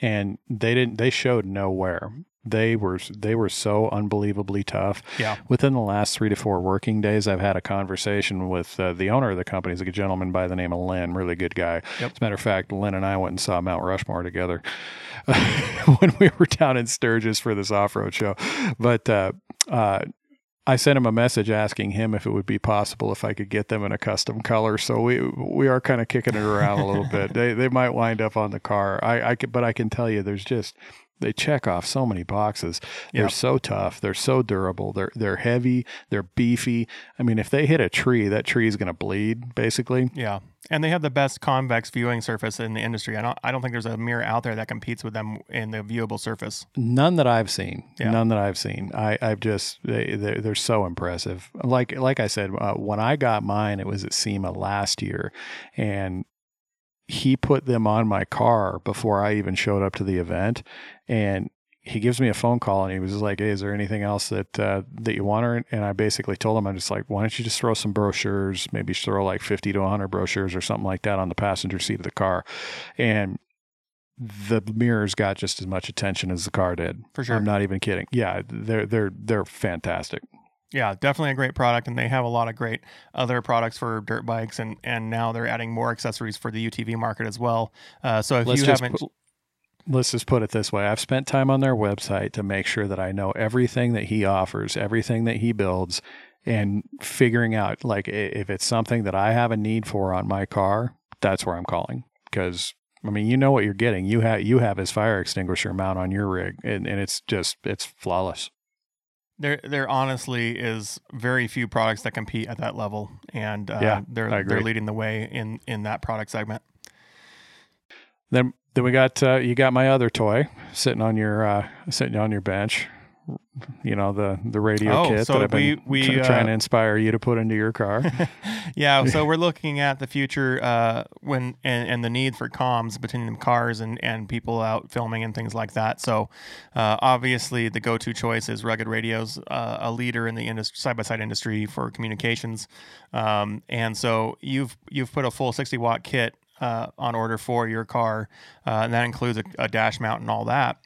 and they didn't. They showed nowhere. They were they were so unbelievably tough. Yeah. Within the last three to four working days, I've had a conversation with uh, the owner of the company. He's a gentleman by the name of Lynn, really good guy. Yep. As a matter of fact, Lynn and I went and saw Mount Rushmore together when we were down in Sturgis for this off-road show. But uh, uh, I sent him a message asking him if it would be possible if I could get them in a custom color. So we we are kind of kicking it around a little bit. They they might wind up on the car. I I could, but I can tell you, there's just they check off so many boxes. They're so tough. They're so durable. They're they're heavy. They're beefy. I mean, if they hit a tree, that tree is going to bleed. Basically, Yeah, and they have the best convex viewing surface in the industry. I don't, I don't think there's a mirror out there that competes with them in the viewable surface. None that I've seen. Yeah. None that I've seen. I, I've just they they're, they're so impressive. Like like I said, uh, when I got mine, it was at SEMA last year, and he put them on my car before I even showed up to the event, and he gives me a phone call and he was like, "Hey, is there anything else that uh, that you want?" And I basically told him, "I'm just like, why don't you just throw some brochures? Maybe throw like 50 to 100 brochures or something like that on the passenger seat of the car," and the mirrors got just as much attention as the car did. For sure. I'm not even kidding. Yeah, they're they're they're fantastic. Yeah, definitely a great product, and they have a lot of great other products for dirt bikes, and and now they're adding more accessories for the UTV market as well. Uh, so if Let's you haven't, put- let's just put it this way. I've spent time on their website to make sure that I know everything that he offers, everything that he builds, and figuring out like if it's something that I have a need for on my car, that's where I'm calling because. I mean, you know what you're getting. You have you have his fire extinguisher mount on your rig, and, and it's just it's flawless. There there honestly is very few products that compete at that level, and uh, Yeah, they're they're leading the way in in that product segment. Then then we got uh, you got my other toy sitting on your uh, sitting on your bench. You know the the radio Oh, kit so that I've been we- we, tr- trying uh, to inspire you to put into your car. yeah, so we're looking at the future uh, when and, and the need for comms between the cars and, and people out filming and things like that. So uh, obviously, the go-to choice is Rugged Radios, uh, a leader in the industry, side-by-side industry for communications. Um, and so you've you've put a full 60 watt kit uh, on order for your car, uh, and that includes a, a dash mount and all that.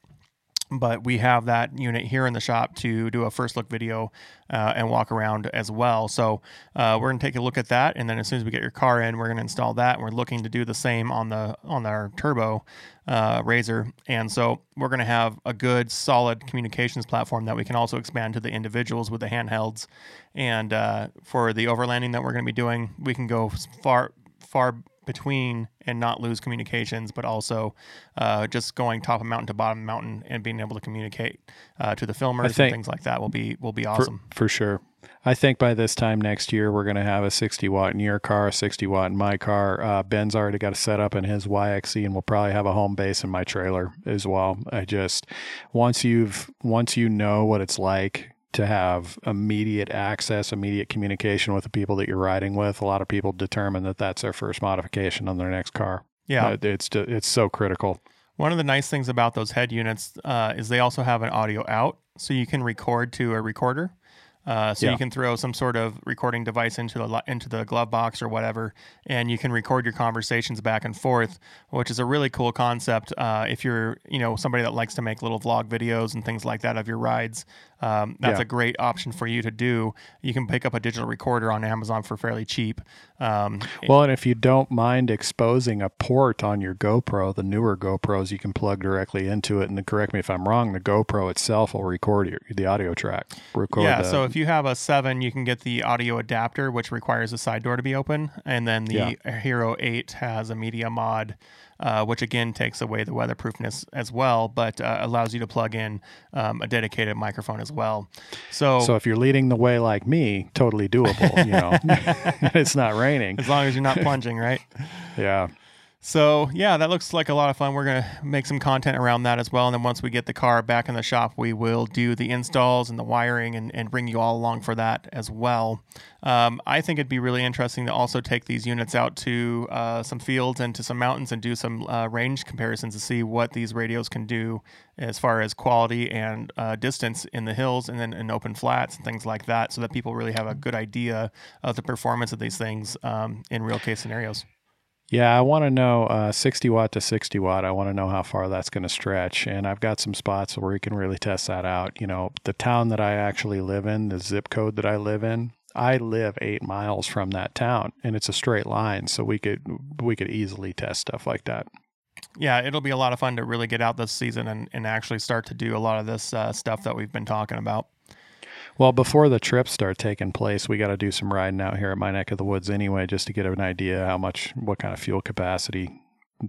But we have that unit here in the shop to do a first look video uh, and walk around as well. So uh, we're gonna take a look at that, and then as soon as we get your car in, we're gonna install that. And we're looking to do the same on the on our turbo uh, RZR, and so we're gonna have a good solid communications platform that we can also expand to the individuals with the handhelds. And uh, for the overlanding that we're gonna be doing, we can go far far between and not lose communications, but also uh, just going top of mountain to bottom mountain and being able to communicate uh, to the filmers think- and things like that will be will be For, awesome. for sure. I think by this time next year, we're going to have a 60 watt in your car, a 60 watt in my car. Uh, Ben's already got a setup in his YXZ, and we'll probably have a home base in my trailer as well. I just once you've once you know what it's like to have immediate access, immediate communication with the people that you're riding with, a lot of people determine that that's their first modification on their next car. Yeah. Uh, it's it's so critical. One of the nice things about those head units uh, is they also have an audio out, so you can record to a recorder. Uh, so Yeah. you can throw some sort of recording device into the into the glove box or whatever, and you can record your conversations back and forth, which is a really cool concept. Uh, if you're you know somebody that likes to make little vlog videos and things like that of your rides, um, that's Yeah. a great option for you to do. You can pick up a digital recorder on Amazon for fairly cheap. Um, Well, and if you don't mind exposing a port on your GoPro, the newer GoPros, you can plug directly into it. And correct me if I'm wrong, the GoPro itself will record your, the audio track. Record yeah, the- so if you have a seven, you can get the audio adapter, which requires the side door to be open, and then the Hero Eight has a media mod, uh, which again takes away the weatherproofness as well, but uh, allows you to plug in um, a dedicated microphone as well. So, so if you're leading the way like me, totally doable. You know, it's not raining. as long as you're not plunging, right? Yeah. So yeah, that looks like a lot of fun. We're gonna make some content around that as well, and then once we get the car back in the shop, we will do the installs and the wiring, and, and bring you all along for that as well. Um, I think it'd be really interesting to also take these units out to uh, some fields and to some mountains and do some uh, range comparisons to see what these radios can do as far as quality and uh, distance in the hills and then in open flats and things like that, so that people really have a good idea of the performance of these things um, in real case scenarios. Yeah, I want to know uh, 60 watt to 60 watt. I want to know how far that's going to stretch. And I've got some spots where we can really test that out. You know, the town that I actually live in, the zip code that I live in, I live eight miles from that town and it's a straight line. So we could, we could easily test stuff like that. yeah, it'll be a lot of fun to really get out this season and, and actually start to do a lot of this uh, stuff that we've been talking about. Well, before the trips start taking place, we got to do some riding out here at my neck of the woods anyway, just to get an idea how much, what kind of fuel capacity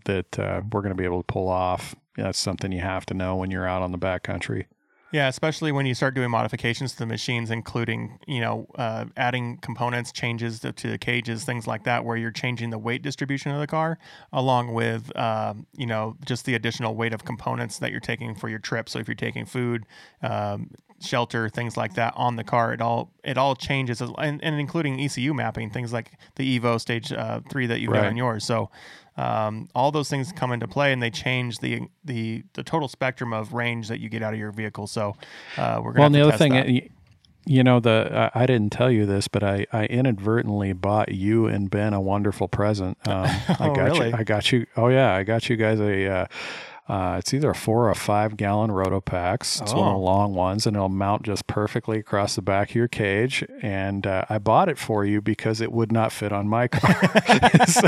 that uh, we're going to be able to pull off. That's something you have to know when you're out on the backcountry. Yeah, especially when you start doing modifications to the machines, including you know uh, adding components, changes to, to the cages, things like that, where you're changing the weight distribution of the car, along with uh, you know just the additional weight of components that you're taking for your trip. So if you're taking food, um, shelter, things like that on the car, it all it all changes, and, and including ECU mapping, things like the Evo Stage uh, Three that you've got Right. on yours. So um, all those things come into play and they change the the the total spectrum of range that you get out of your vehicle. So uh, we're gonna. Well, and the other thing, that. you know, the I, I didn't tell you this, but I, I inadvertently bought you and Ben a wonderful present. Um, I Oh, got really? you. I got you. Oh yeah, I got you guys a. Uh, uh, it's either a four or a five gallon Rotopax. It's one of Oh. the long ones, and it'll mount just perfectly across the back of your cage. And uh, I bought it for you because it would not fit on my car. so,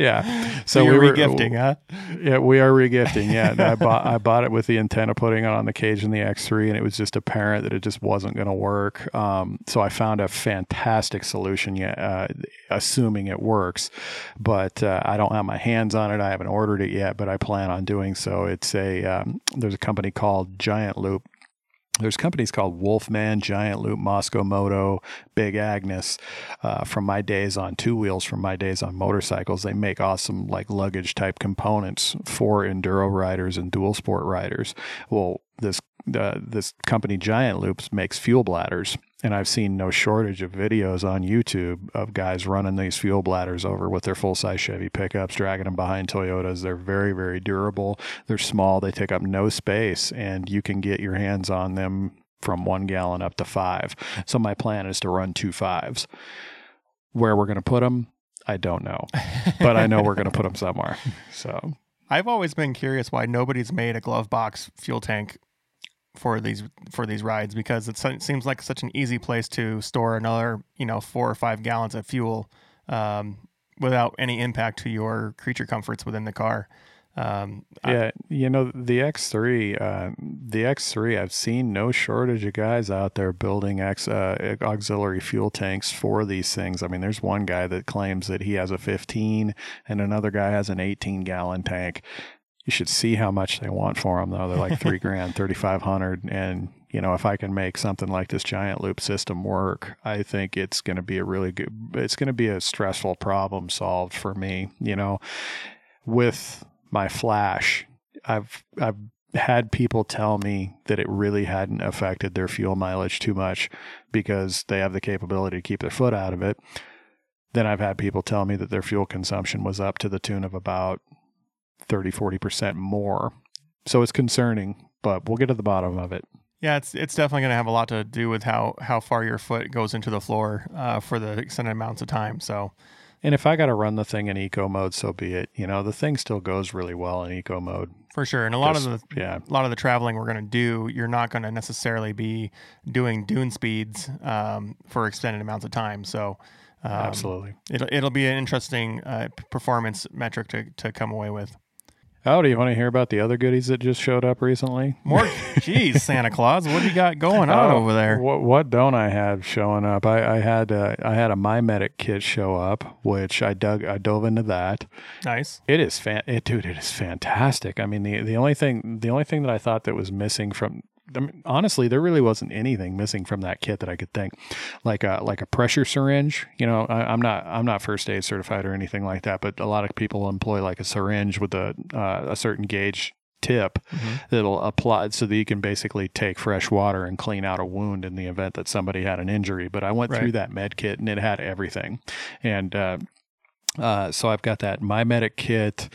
yeah. so, you're we were- regifting, huh? yeah, we are regifting. Yeah, I bought I bought it with the intent of putting it on the cage in the X3, and it was just apparent that it just wasn't going to work. Um, so I found a fantastic solution. Yeah, uh, assuming it works, but uh, I don't have my hands on it. I haven't ordered it yet, but I plan on doing so. So it's a um, there's a company called Giant Loop there's companies called Wolfman, Giant Loop, Mosko Moto, Big Agnes. Uh, from my days on two wheels, from my days on motorcycles, they make awesome like luggage type components for enduro riders and dual sport riders. Well, this uh, this company Giant Loops makes fuel bladders, and I've seen no shortage of videos on YouTube of guys running these fuel bladders over with their full size Chevy pickups, dragging them behind Toyotas. They're very very durable. They're small. They take up no space, and you can get your hands on them from one gallon up to five. So my plan is to run two fives. Where we're going to put them, I don't know, but I know we're going to put them somewhere. So I've always been curious why nobody's made a glove box fuel tank for these for these rides because it seems like such an easy place to store another you know four or five gallons of fuel um, without any impact to your creature comforts within the car. Um, yeah, I, you know the X3, uh, the X3. I've seen no shortage of guys out there building X uh, auxiliary fuel tanks for these things. I mean, there's one guy that claims that he has a 15, and another guy has an 18 gallon tank. You should see how much they want for them, though. They're like three grand, 3,500, and you know, if I can make something like this giant loop system work, I think it's going to be a really good. It's going to be a stressful problem solved for me. You know, with my flash, I've I've had people tell me that it really hadn't affected their fuel mileage too much because they have the capability to keep their foot out of it. Then I've had people tell me that their fuel consumption was up to the tune of about 30, 40% more. So it's concerning, but we'll get to the bottom of it. Yeah, it's it's definitely going to have a lot to do with how how far your foot goes into the floor uh, for the extended amounts of time. So and if I got to run the thing in eco mode, so be it. You know, the thing still goes really well in eco mode. For sure. And a lot Just, of the yeah. a lot of the traveling we're going to do, you're not going to necessarily be doing dune speeds um, for extended amounts of time. So um, absolutely, it'll it'll be an interesting uh, performance metric to to come away with. Oh, do you want to hear about the other goodies that just showed up recently? More, geez, Santa Claus, what do you got going on oh, over there? What, what don't I have showing up? I, I had uh, I had a My Medic kit show up, which I dug I dove into that. Nice. It is fan, it, dude. It is fantastic. I mean, the the only thing the only thing that I thought that was missing from I mean, honestly, there really wasn't anything missing from that kit that I could think, like a like a pressure syringe. You know, I, am not I'm not first aid certified or anything like that, but a lot of people employ like a syringe with a uh, a certain gauge tip mm-hmm. that'll apply so that you can basically take fresh water and clean out a wound in the event that somebody had an injury. But I went right. through that med kit and it had everything, and uh, uh, so I've got that my medic kit.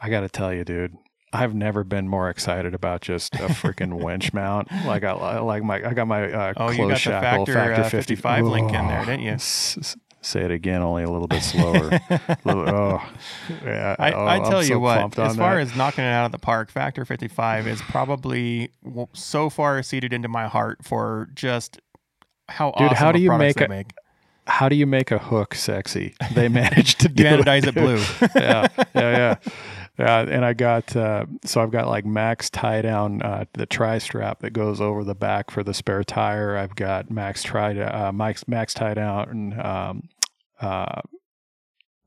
I got to tell you, dude, I've never been more excited about just a freaking winch mount. Like I like my I got my uh, oh you got the factor, factor uh, 55 link in there, didn't you? S- say it again, only a little bit slower. little, oh, yeah, I, oh, I tell I'm you so what, as far that. as knocking it out of the park, Factor 55 is probably so far seated into my heart for just how Dude, awesome how do you make, a, make. How do you make a hook sexy? They managed to do it, it blue. yeah, yeah, yeah. Yeah, and I got uh, so I've got like max tie down uh, the tri strap that goes over the back for the spare tire. I've got max tri uh, max max tie down and um, uh,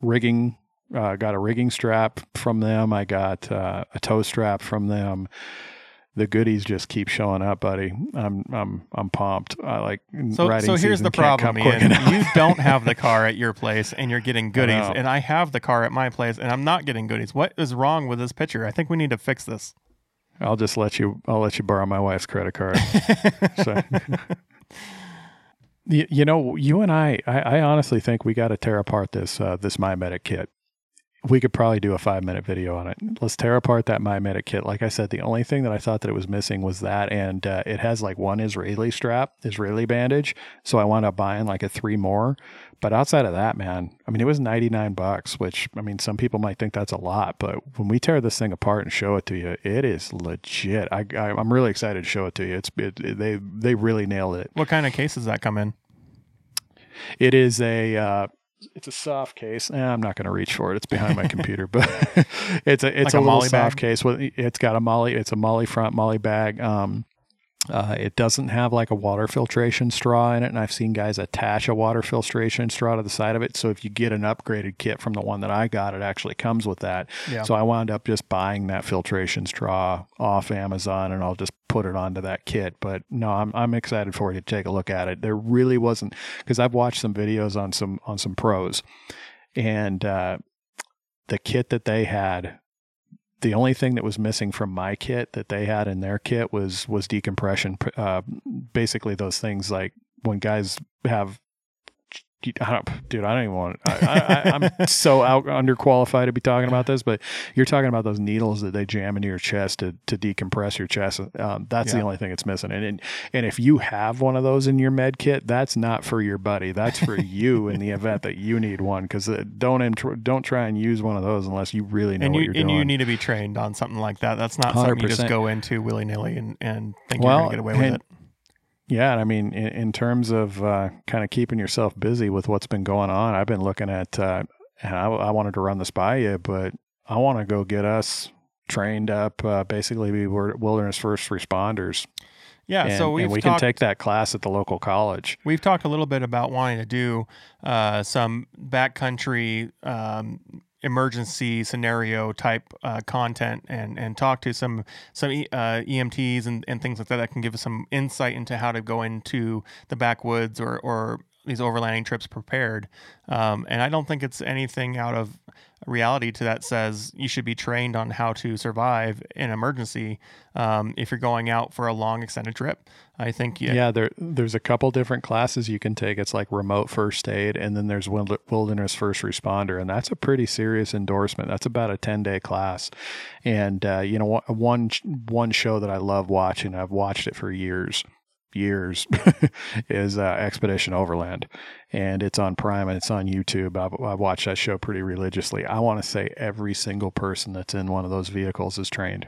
rigging. Uh, got a rigging strap from them. I got uh, a toe strap from them the goodies just keep showing up, buddy. I'm I'm I'm pumped. I like so. So here's the problem, Ian. you don't have the car at your place, and you're getting goodies, I and I have the car at my place, and I'm not getting goodies. What is wrong with this picture? I think we need to fix this. I'll just let you. I'll let you borrow my wife's credit card. so. you, you know, you and I, I, I honestly think we got to tear apart this uh, this My Medic kit we could probably do a five minute video on it. Let's tear apart that My Medic kit. Like I said, the only thing that I thought that it was missing was that, and uh, it has like one Israeli strap, Israeli bandage. So I wound up buying like a three more. But outside of that, man, I mean, it was 99 bucks, which I mean, some people might think that's a lot, but when we tear this thing apart and show it to you, it is legit. I, I am really excited to show it to you. It's it, it, they they really nailed it. What kind of case does that come in? It is a uh, it's a soft case. Eh, I'm not going to reach for it. It's behind my computer, but it's a it's like a, a little soft bag? case. With it's got a MOLLE. It's a MOLLE front, MOLLE back. Um, uh, it doesn't have like a water filtration straw in it, and I've seen guys attach a water filtration straw to the side of it. So if you get an upgraded kit from the one that I got, it actually comes with that. Yeah. So I wound up just buying that filtration straw off Amazon, and I'll just put it onto that kit. But no, I'm I'm excited for you to take a look at it. There really wasn't because I've watched some videos on some on some pros, and uh, the kit that they had the only thing that was missing from my kit that they had in their kit was was decompression. Uh, basically, those things like when guys have I don't, dude, I don't even want. I, I, I'm so out underqualified to be talking about this, but you're talking about those needles that they jam into your chest to, to decompress your chest. Um, that's Yeah. the only thing it's missing. And, and and if you have one of those in your med kit, that's not for your buddy. That's for you in the event that you need one. Because don't intro, don't try and use one of those unless you really know and what you you're and doing. you need to be trained on something like that. That's not something you just go into willy nilly and and think you're gonna get away with and- it. Yeah, and I mean, in, in terms of uh, kind of keeping yourself busy with what's been going on, I've been looking at, uh, and I, I wanted to run this by you, but I want to go get us trained up, uh, basically be wilderness first responders. Yeah, and, so we've and we talked, can take that class at the local college. We've talked a little bit about wanting to do uh, some backcountry um, emergency scenario type uh, content and and talk to some some uh, EMTs and, and things like that that can give us some insight into how to go into the backwoods or or these overlanding trips prepared. Um, and I don't think it's anything out of reality to that says you should be trained on how to survive in emergency um, if you're going out for a long extended trip. I think yeah, Yeah, there there's a couple different classes you can take. It's like remote first aid, and then there's wilderness first responder, and that's a pretty serious endorsement. That's about a ten day class, and uh, you know one- one one show that I love watching. I've watched it for years. Years is uh, Expedition Overland, and it's on Prime and it's on YouTube. I've, I've watched that show pretty religiously. I want to say every single person that's in one of those vehicles is trained.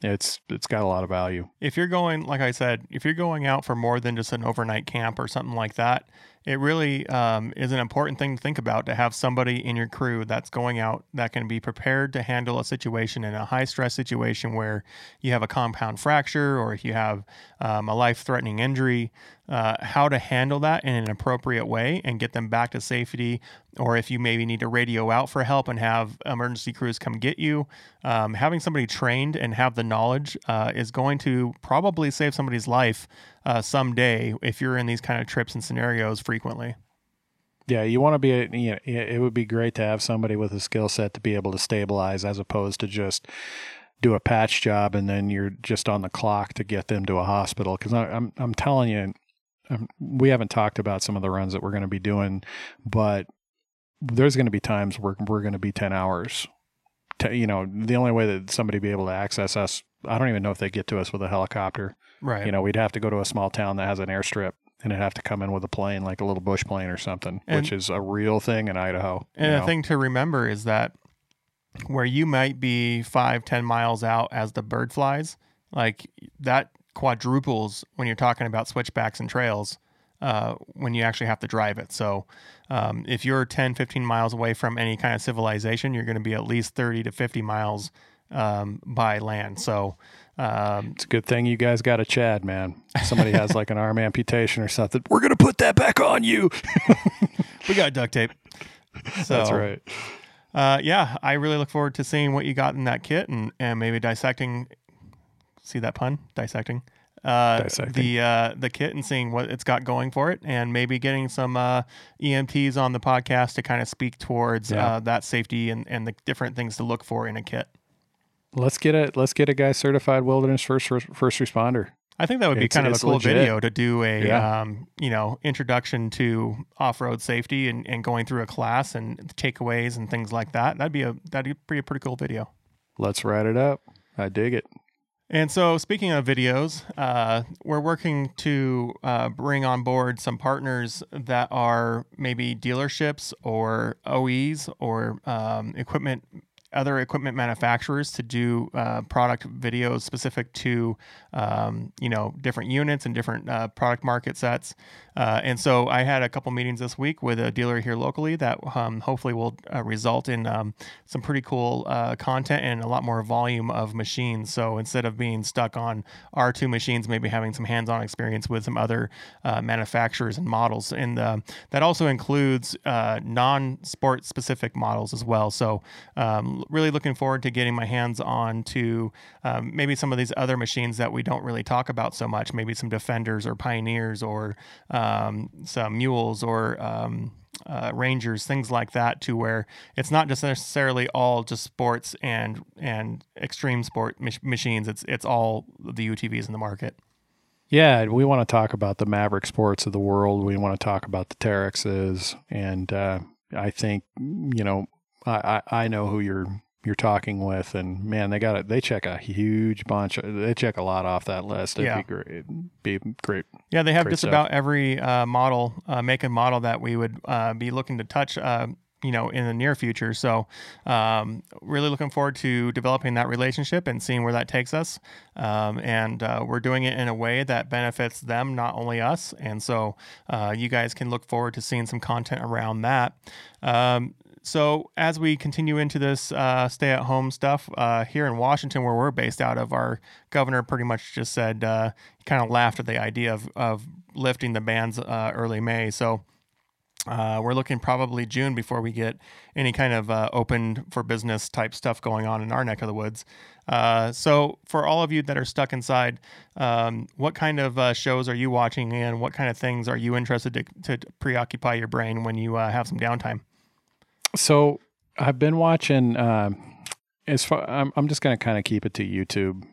It's it's got a lot of value. if you're going, like I said, if you're going out for more than just an overnight camp or something like that, it really um, is an important thing to think about to have somebody in your crew that's going out that can be prepared to handle a situation in a high stress situation where you have a compound fracture or if you have um, a life threatening injury, uh, how to handle that in an appropriate way and get them back to safety. Or if you maybe need to radio out for help and have emergency crews come get you, um, having somebody trained and have the knowledge uh, is going to probably save somebody's life uh, someday if you're in these kind of trips and scenarios frequently. Yeah, you want to be. You know, it it would be great to have somebody with a skill set to be able to stabilize, as opposed to just do a patch job and then you're just on the clock to get them to a hospital. Because I'm I'm telling you, um, we haven't talked about some of the runs that we're going to be doing, but there's going to be times where we're going to be ten hours. To, you know, the only way that somebody be able to access us, I don't even know if they get to us with a helicopter. Right. You know, we'd have to go to a small town that has an airstrip and it'd have to come in with a plane, like a little bush plane or something, And- which is a real thing in Idaho. And the know. thing to remember is that where you might be five, ten miles out as the bird flies, like that quadruples when you're talking about switchbacks and trails uh, when you actually have to drive it. So um, if you're 10, 15 miles away from any kind of civilization, you're going to be at least 30 to 50 miles um, by land. So um, It's a good thing you guys got a Chad, man. Somebody has like an arm amputation or something. We're going to put that back on you. we got duct tape. So, That's right. Uh, yeah, I really look forward to seeing what you got in that kit and, and maybe dissecting. See that pun? Dissecting. Uh, Dissecting. the uh, the kit and seeing what it's got going for it, and maybe getting some uh, EMTs on the podcast to kind of speak towards Yeah. uh, that safety and, and the different things to look for in a kit. Let's get a let's get a guy certified wilderness first first responder. I think that would be It's- kind of a cool legit. video to do a Yeah. um, you know introduction to off road safety and, and going through a class and takeaways and things like that. That'd be a that'd be a pretty cool video. Let's write it up. I dig it. And so, speaking of videos, uh, we're working to uh, bring on board some partners that are maybe dealerships or OEs or um, equipment, other equipment manufacturers to do uh, product videos specific to, um, you know, different units and different uh, product market sets. Uh, and so, I had a couple meetings this week with a dealer here locally that um, hopefully will uh, result in um, some pretty cool uh, content and a lot more volume of machines. So instead of being stuck on R2 machines, maybe having some hands-on experience with some other uh, manufacturers and models, and that also includes non-sport specific models as well. So really looking forward to getting my hands on to um, maybe some of these other machines that we don't really talk about so much. Maybe some Defenders or Pioneers or um, some Mules or um, uh, rangers, things like that, to where it's not just necessarily all just sports and and extreme sport mach- machines. It's it's all the UTVs in the market. Yeah, we want to talk about the Maverick Sports of the world. We want to talk about the Teryxes, and uh, I think you know I, I, I know who you're you're talking with, and man, they got it. They check a huge bunch. They check a lot off that list. It'd Yeah. be great. It'd be great. Yeah, they have just stuff. about every uh, model, uh, make and model that we would uh, be looking to touch, uh, you know, in the near future. So, um, really looking forward to developing that relationship and seeing where that takes us. Um, and uh, we're doing it in a way that benefits them, not only us. And so, uh, you guys can look forward to seeing some content around that. Um, so as we continue into this uh, stay-at-home stuff uh, here in Washington, where we're based out of, our governor pretty much just said uh, he kind of laughed at the idea of, of lifting the bans uh, early May. So uh, we're looking probably June before we get any kind of uh, open for business type stuff going on in our neck of the woods. So, for all of you that are stuck inside, um, what kind of shows are you watching and what kind of things are you interested to, to preoccupy your brain when you have some downtime? So I've been watching. Uh, as far, I'm, I'm just going to kind of keep it to YouTube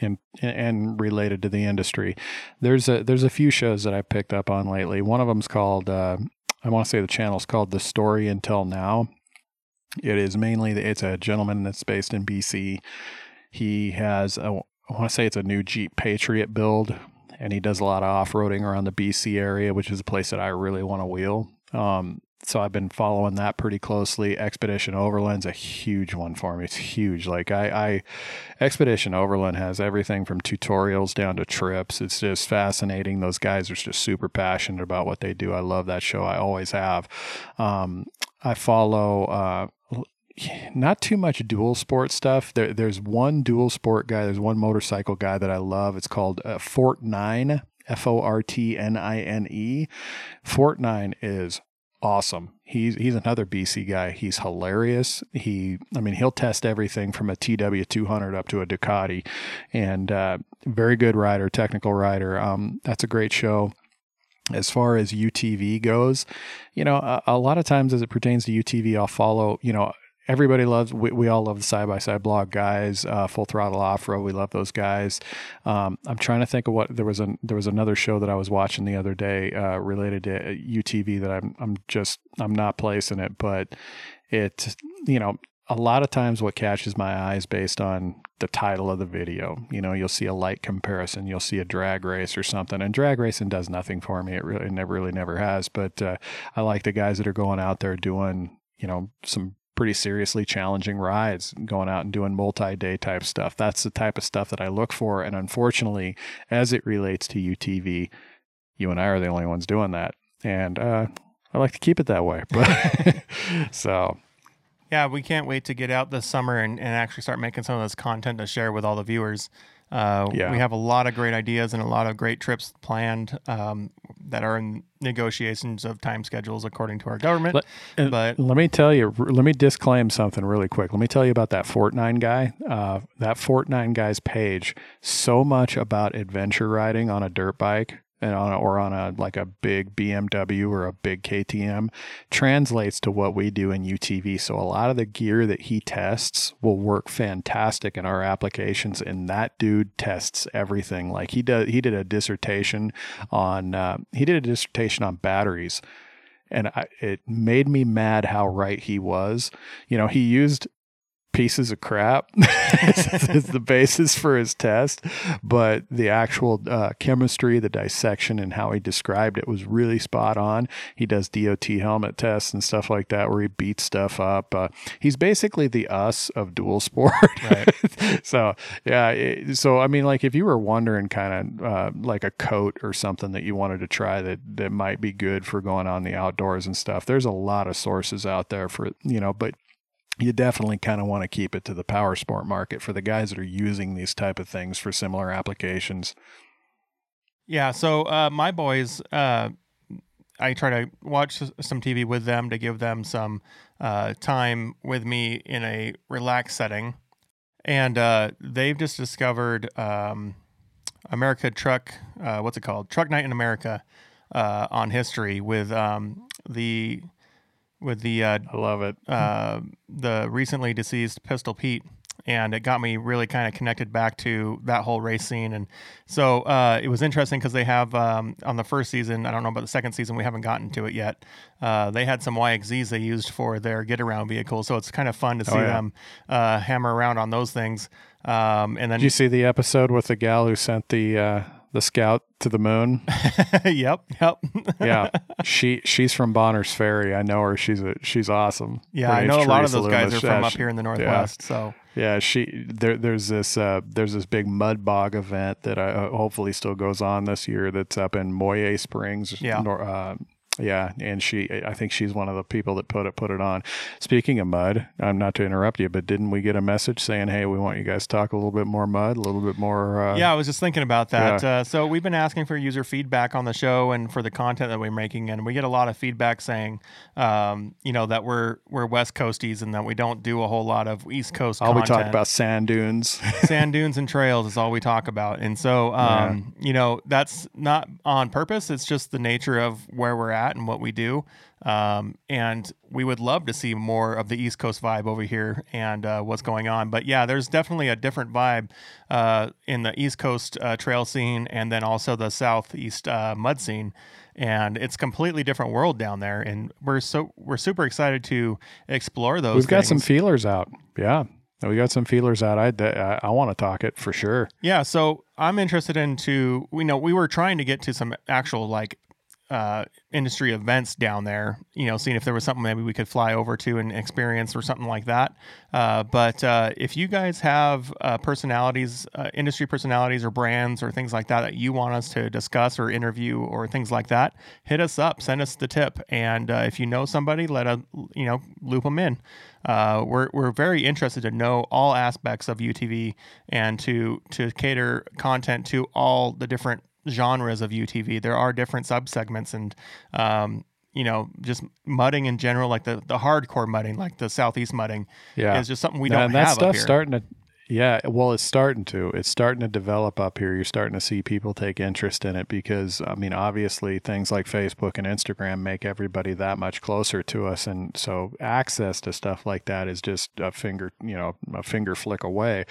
and and related to the industry. There's a there's a few shows that I picked up on lately. One of them's called. Uh, I want to say the channel's called The Story Until Now. It is mainly it's a gentleman that's based in BC. He has a, I want to say it's a new Jeep Patriot build, and he does a lot of off roading around the BC area, which is a place that I really want to wheel. Um, so I've been following that pretty closely. Expedition Overland's a huge one for me. It's huge. Like I, I Expedition Overland has everything from tutorials down to trips. It's just fascinating. Those guys are just super passionate about what they do. I love that show. I always have. Um, I follow uh, not too much dual sport stuff. There, there's one dual sport guy. There's one motorcycle guy that I love. It's called uh, Fort Nine. F O R T N I N E. Fort Nine is awesome. He's he's another BC guy. He's hilarious. He I mean he'll test everything from a TW 200 up to a Ducati, and uh, very good rider, technical rider. Um, that's a great show. As far as UTV goes, you know, a, a lot of times as it pertains to UTV, I'll follow. You know, everybody loves we, we all love the side by side blog guys uh, full throttle off road we love those guys. Um, i'm trying to think of what there was a there was another show that i was watching the other day uh, related to utv that i'm i'm just i'm not placing it but it you know a lot of times what catches my eyes based on the title of the video you know you'll see a light comparison you'll see a drag race or something and drag racing does nothing for me it really it never really never has but uh, i like the guys that are going out there doing you know some pretty seriously challenging rides, going out and doing multi day type stuff. That's the type of stuff that I look for. And unfortunately, as it relates to UTV, you and I are the only ones doing that. And uh, I like to keep it that way. But so Yeah, we can't wait to get out this summer and, and actually start making some of this content to share with all the viewers. Uh, Yeah. We have a lot of great ideas and a lot of great trips planned um, that are in negotiations of time schedules according to our government. Let- but let me tell you, let me disclaim something really quick. Let me tell you about that Fort Nine guy. Uh, that Fort Nine guy's page, so much about adventure riding on a dirt bike and on a, or on a like a big BMW or a big KTM translates to what we do in UTV. So a lot of the gear that he tests will work fantastic in our applications. And that dude tests everything. Like he does, he did a dissertation on uh, he did a dissertation on batteries and I, it made me mad how right he was. You know, he used pieces of crap as, the basis for his test, but the actual uh, chemistry, the dissection, and how he described it was really spot on. He does DOT helmet tests and stuff like that, where he beats stuff up. Uh, he's basically the us of dual sport. Right. so yeah, it- so I mean, like if you were wondering, kind of uh, like a coat or something that you wanted to try that that might be good for going on the outdoors and stuff. There's a lot of sources out there for you know, but you definitely kind of want to keep it to the power sport market for the guys that are using these type of things for similar applications. Yeah, so uh, my boys, uh, I try to watch some TV with them to give them some uh, time with me in a relaxed setting, and uh, they've just discovered um, America Truck. Uh, what's it called? Truck Night in America uh, on History with um, the with the uh, I love it. uh, the recently deceased Pistol Pete. and it got me really kind of connected back to that whole race scene. And so uh, it was interesting because they have um, on the first season, I don't know about the second season, we haven't gotten to it yet. Uh, they had some YXZs they used for their get around vehicles, so it's kind of fun to see Oh, yeah. them uh, hammer around on those things. Um, and then, Did you see the episode with the gal who sent the uh, the scout to the moon? yep, yep. Yeah, she she's from Bonners Ferry. I know her. She's a she's awesome. yeah, Her I know a lot of those guys are from Yeah, up here in the Northwest. So Yeah, she there. There's this uh, there's this big mud bog event that uh, hopefully still goes on this year. That's up in Moyie Springs. Yeah. nor- uh, yeah, and she I think she's one of the people that put it put it on. Speaking of mud, I'm not to interrupt you, but didn't we get a message saying, "Hey, we want you guys to talk a little bit more mud, a little bit more"? Uh, yeah, I was just thinking about that. Yeah. Uh, so we've been asking for user feedback on the show and for the content that we're making, and we get a lot of feedback saying, um, you know, that we're we're West Coasties and that we don't do a whole lot of East Coast. All we talk about sand dunes. sand dunes and trails is all we talk about. And so, um, you know, that's not on purpose. It's just the nature of where we're at and what we do. Um, and we would love to see more of the East Coast vibe over here and uh, what's going on. But yeah, there's definitely a different vibe uh, in the East Coast uh, trail scene and then also the Southeast uh, mud scene. And it's completely different world down there, and we're so we're super excited to explore those. We've got some feelers out. Yeah, we got some feelers out. I I, I want to talk it for sure. Yeah, so I'm interested into we know we were trying to get to some actual like uh, industry events down there, you know, seeing if there was something maybe we could fly over to and experience or something like that. Uh, but uh, if you guys have uh, personalities, uh, industry personalities or brands or things like that that you want us to discuss or interview or things like that, hit us up, send us the tip, and uh, if you know somebody, let us, you know, loop them in. We're, we're very interested to know all aspects of UTV and to to cater content to all the different genres of UTV. There are different subsegments and um, you know just mudding in general, like the the hardcore mudding, like the southeast mudding, Yeah, is just something we don't and that stuff's starting to yeah well it's starting to it's starting to develop up here. You're starting to see people take interest in it because i mean obviously things like facebook and instagram make everybody that much closer to us. And so access to stuff like that is just a finger you know a finger flick away.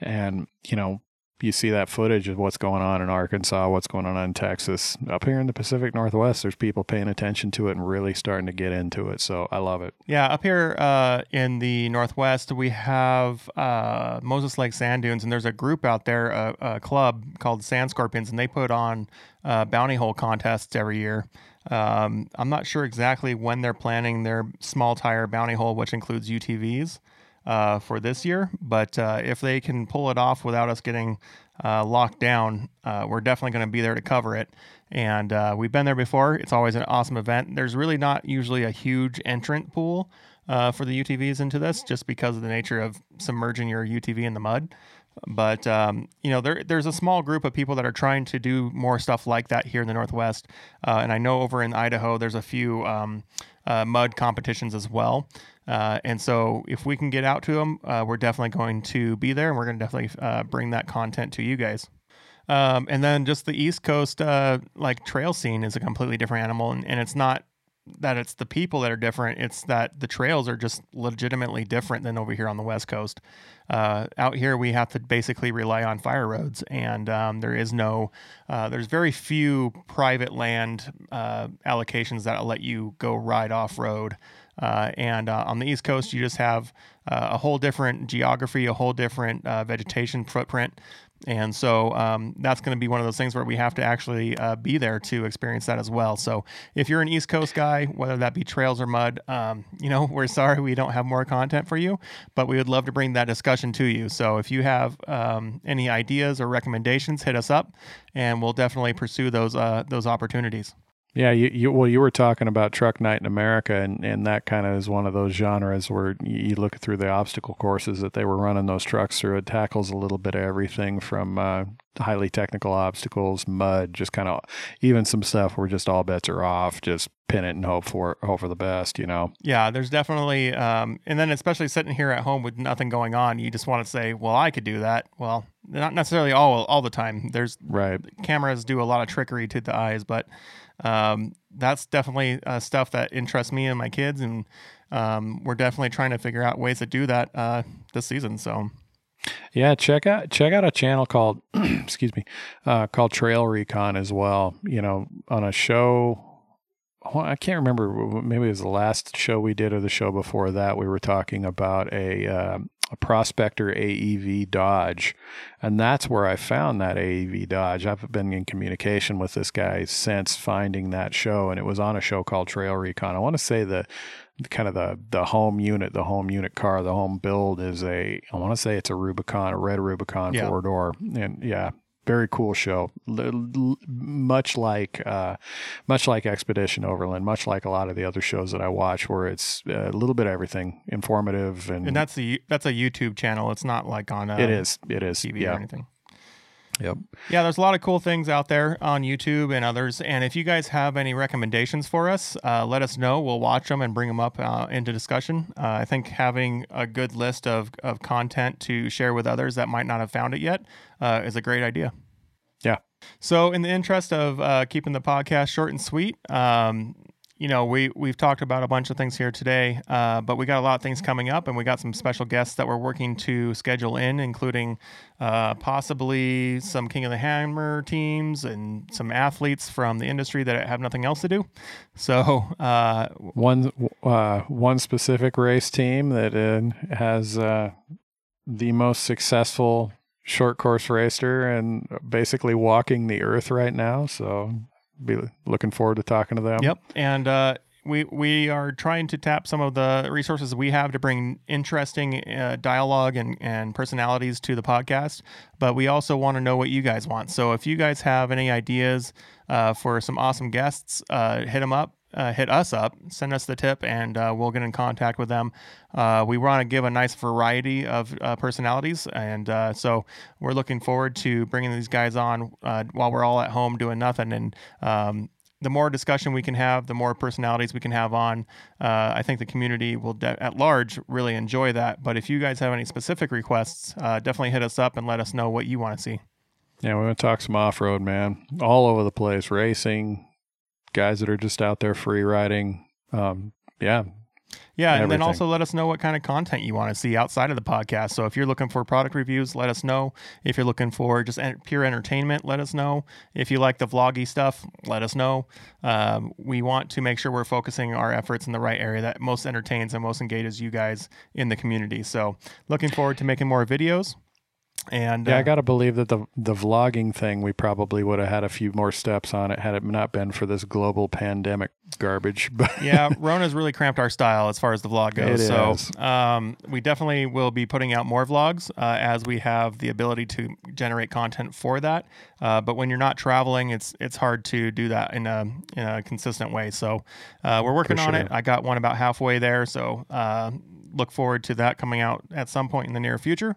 And you know you see that footage of what's going on in Arkansas, what's going on in Texas. Up here in the Pacific Northwest, there's people paying attention to it and really starting to get into it. So I love it. Yeah, up here uh, in the Northwest, we have uh, Moses Lake Sand Dunes, and there's a group out there, a, a club called Sand Scorpions, and they put on uh, bounty hole contests every year. Um, I'm not sure exactly when they're planning their small tire bounty hole, which includes UTVs, uh, for this year. But uh, if they can pull it off without us getting uh, locked down, uh, we're definitely going to be there to cover it. And uh, we've been there before. It's always an awesome event. There's really not usually a huge entrant pool uh, for the UTVs into this, just because of the nature of submerging your UTV in the mud. But um, you know, there there's a small group of people that are trying to do more stuff like that here in the Northwest, uh, and I know over in Idaho there's a few um, uh, mud competitions as well. Uh, and so, if we can get out to them, uh, we're definitely going to be there, and we're going to definitely uh, bring that content to you guys. Um, and then just the East Coast, uh, like trail scene, is a completely different animal, and, and it's not that it's the people that are different; it's that the trails are just legitimately different than over here on the West Coast. Uh, out here, we have to basically rely on fire roads, and um, there is no, there's very few private land allocations that let you go ride off road. Uh, and uh, on the East Coast, you just have uh, a whole different geography, a whole different uh, vegetation footprint. And so um, that's going to be one of those things where we have to actually uh, be there to experience that as well. So if you're an East Coast guy, whether that be trails or mud, um, you know, we're sorry we don't have more content for you, but we would love to bring that discussion to you. So if you have um, any ideas or recommendations, hit us up and we'll definitely pursue those, uh, those opportunities. Yeah, you, you well, you were talking about Truck Night in America, and, and that kind of is one of those genres where you, you look through the obstacle courses that they were running those trucks through. It tackles a little bit of everything from uh, highly technical obstacles, mud, just kind of even some stuff where just all bets are off. Just pin it and hope for hope for the best. You know. Yeah, there's definitely, um, and then especially sitting here at home with nothing going on, you just want to say, "Well, I could do that." Well, not necessarily all all the time. There's Right. cameras do a lot of trickery to the eyes, but um, that's definitely uh, stuff that interests me and my kids, and um, we're definitely trying to figure out ways to do that uh, this season. So Yeah, check out check out a channel called excuse me, uh, called Trail Recon as well. You know, on a show. I can't remember. Maybe it was the last show we did or the show before that. We were talking about a uh, a prospector AEV Dodge, and that's where I found that AEV Dodge. I've been in communication with this guy since finding that show, and it was on a show called Trail Recon. I want to say the kind of the the home unit, the home unit car, the home build is a I want to say it's a Rubicon, a red Rubicon Yeah. four door, and yeah, very cool show. L- much like uh, much like Expedition Overland, much like a lot of the other shows that I watch, where it's uh, a little bit of everything, informative, and, And that's the that's a YouTube channel. It's not like on uh, it is it is TV or anything. Yep Yeah, there's a lot of cool things out there on YouTube and others. And if you guys have any recommendations for us, uh, let us know. We'll watch them and bring them up uh, into discussion. Uh, I think having a good list of, of content to share with others that might not have found it yet uh, is a great idea. Yeah. So, in the interest of uh, keeping the podcast short and sweet, um, you know, we we've talked about a bunch of things here today, uh, but we got a lot of things coming up, and we got some special guests that we're working to schedule in, including uh, possibly some King of the Hammer teams and some athletes from the industry that have nothing else to do. So, uh, one uh, one specific race team that uh, has uh, the most successful short course racer and basically walking the earth right now. So be looking forward to talking to them. Yep, and uh, we we are trying to tap some of the resources we have to bring interesting uh, dialogue and and personalities to the podcast. But we also want to know what you guys want. So if you guys have any ideas uh, for some awesome guests, uh, hit them up. Uh, hit us up, send us the tip, and uh, we'll get in contact with them. Uh, we want to give a nice variety of uh, personalities, and uh, so we're looking forward to bringing these guys on uh, while we're all at home doing nothing. And um, the more discussion we can have, the more personalities we can have on. I think the community will, de- at large, really enjoy that. But if you guys have any specific requests, definitely hit us up and let us know what you want to see. Yeah, we want to talk some off road, man. All over the place, racing, guys that are just out there free riding. Um, yeah, Yeah, and then also let us know what kind of content you want to see outside of the podcast. So if you're looking for product reviews, let us know. If you're looking for just pure entertainment, let us know. If you like the vloggy stuff, let us know. Um, we want to make sure we're focusing our efforts in the right area that most entertains and most engages you guys in the community. So looking forward to making more videos. And yeah. uh, I got to believe that the the vlogging thing, we probably would have had a few more steps on it had it not been for this global pandemic garbage. But yeah, Rona's really cramped our style as far as the vlog goes. It so is. um, we definitely will be putting out more vlogs uh, as we have the ability to generate content for that. Uh, but when you're not traveling, it's it's hard to do that in a in a consistent way. So uh, we're working on it. sure. I got one about halfway there. So uh, look forward to that coming out at some point in the near future.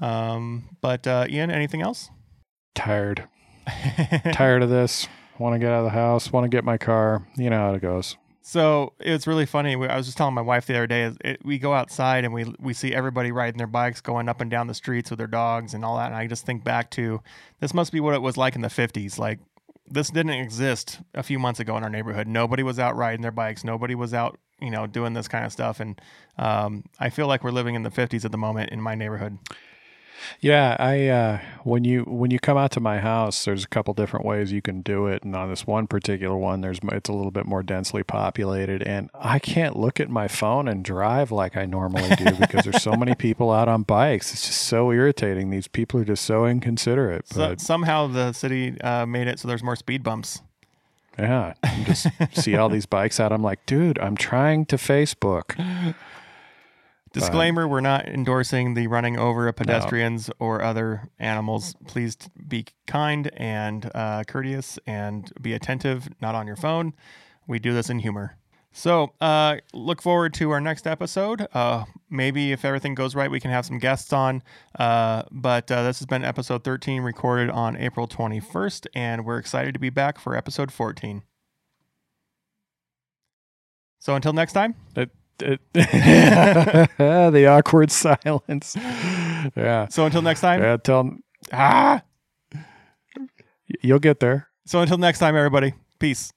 Um, but uh, Ian, anything else? tired, tired of this. Want to get out of the house. Want to get my car. You know how it goes. So it's really funny. I was just telling my wife the other day. It, we go outside and we we see everybody riding their bikes, going up and down the streets with their dogs and all that. And I just think back to this must be what it was like in the '50s. Like this didn't exist a few months ago in our neighborhood. Nobody was out riding their bikes. Nobody was out, you know, doing this kind of stuff. And um, I feel like we're living in the '50s at the moment in my neighborhood. Yeah, I uh, when you when you come out to my house, there's a couple different ways you can do it, and on this one particular one, there's it's a little bit more densely populated, and I can't look at my phone and drive like I normally do because there's so many people out on bikes. It's just so irritating. These people are just so inconsiderate. So, But somehow the city uh, made it so there's more speed bumps. yeah, just see all these bikes out. I'm like, dude, I'm trying to Facebook. Disclaimer: We're not endorsing the running over of pedestrians or other animals. Please t- be kind and uh, courteous, and be attentive. Not on your phone. We do this in humor. So, uh, look forward to our next episode. Uh, maybe if everything goes right, we can have some guests on. Uh, but uh, this has been episode 13, recorded on April 21st, and we're excited to be back for episode 14. So, until next time. It the awkward silence. Yeah. So, until next time. Yeah, tell Ah. you'll get there. So until next time, everybody. Peace.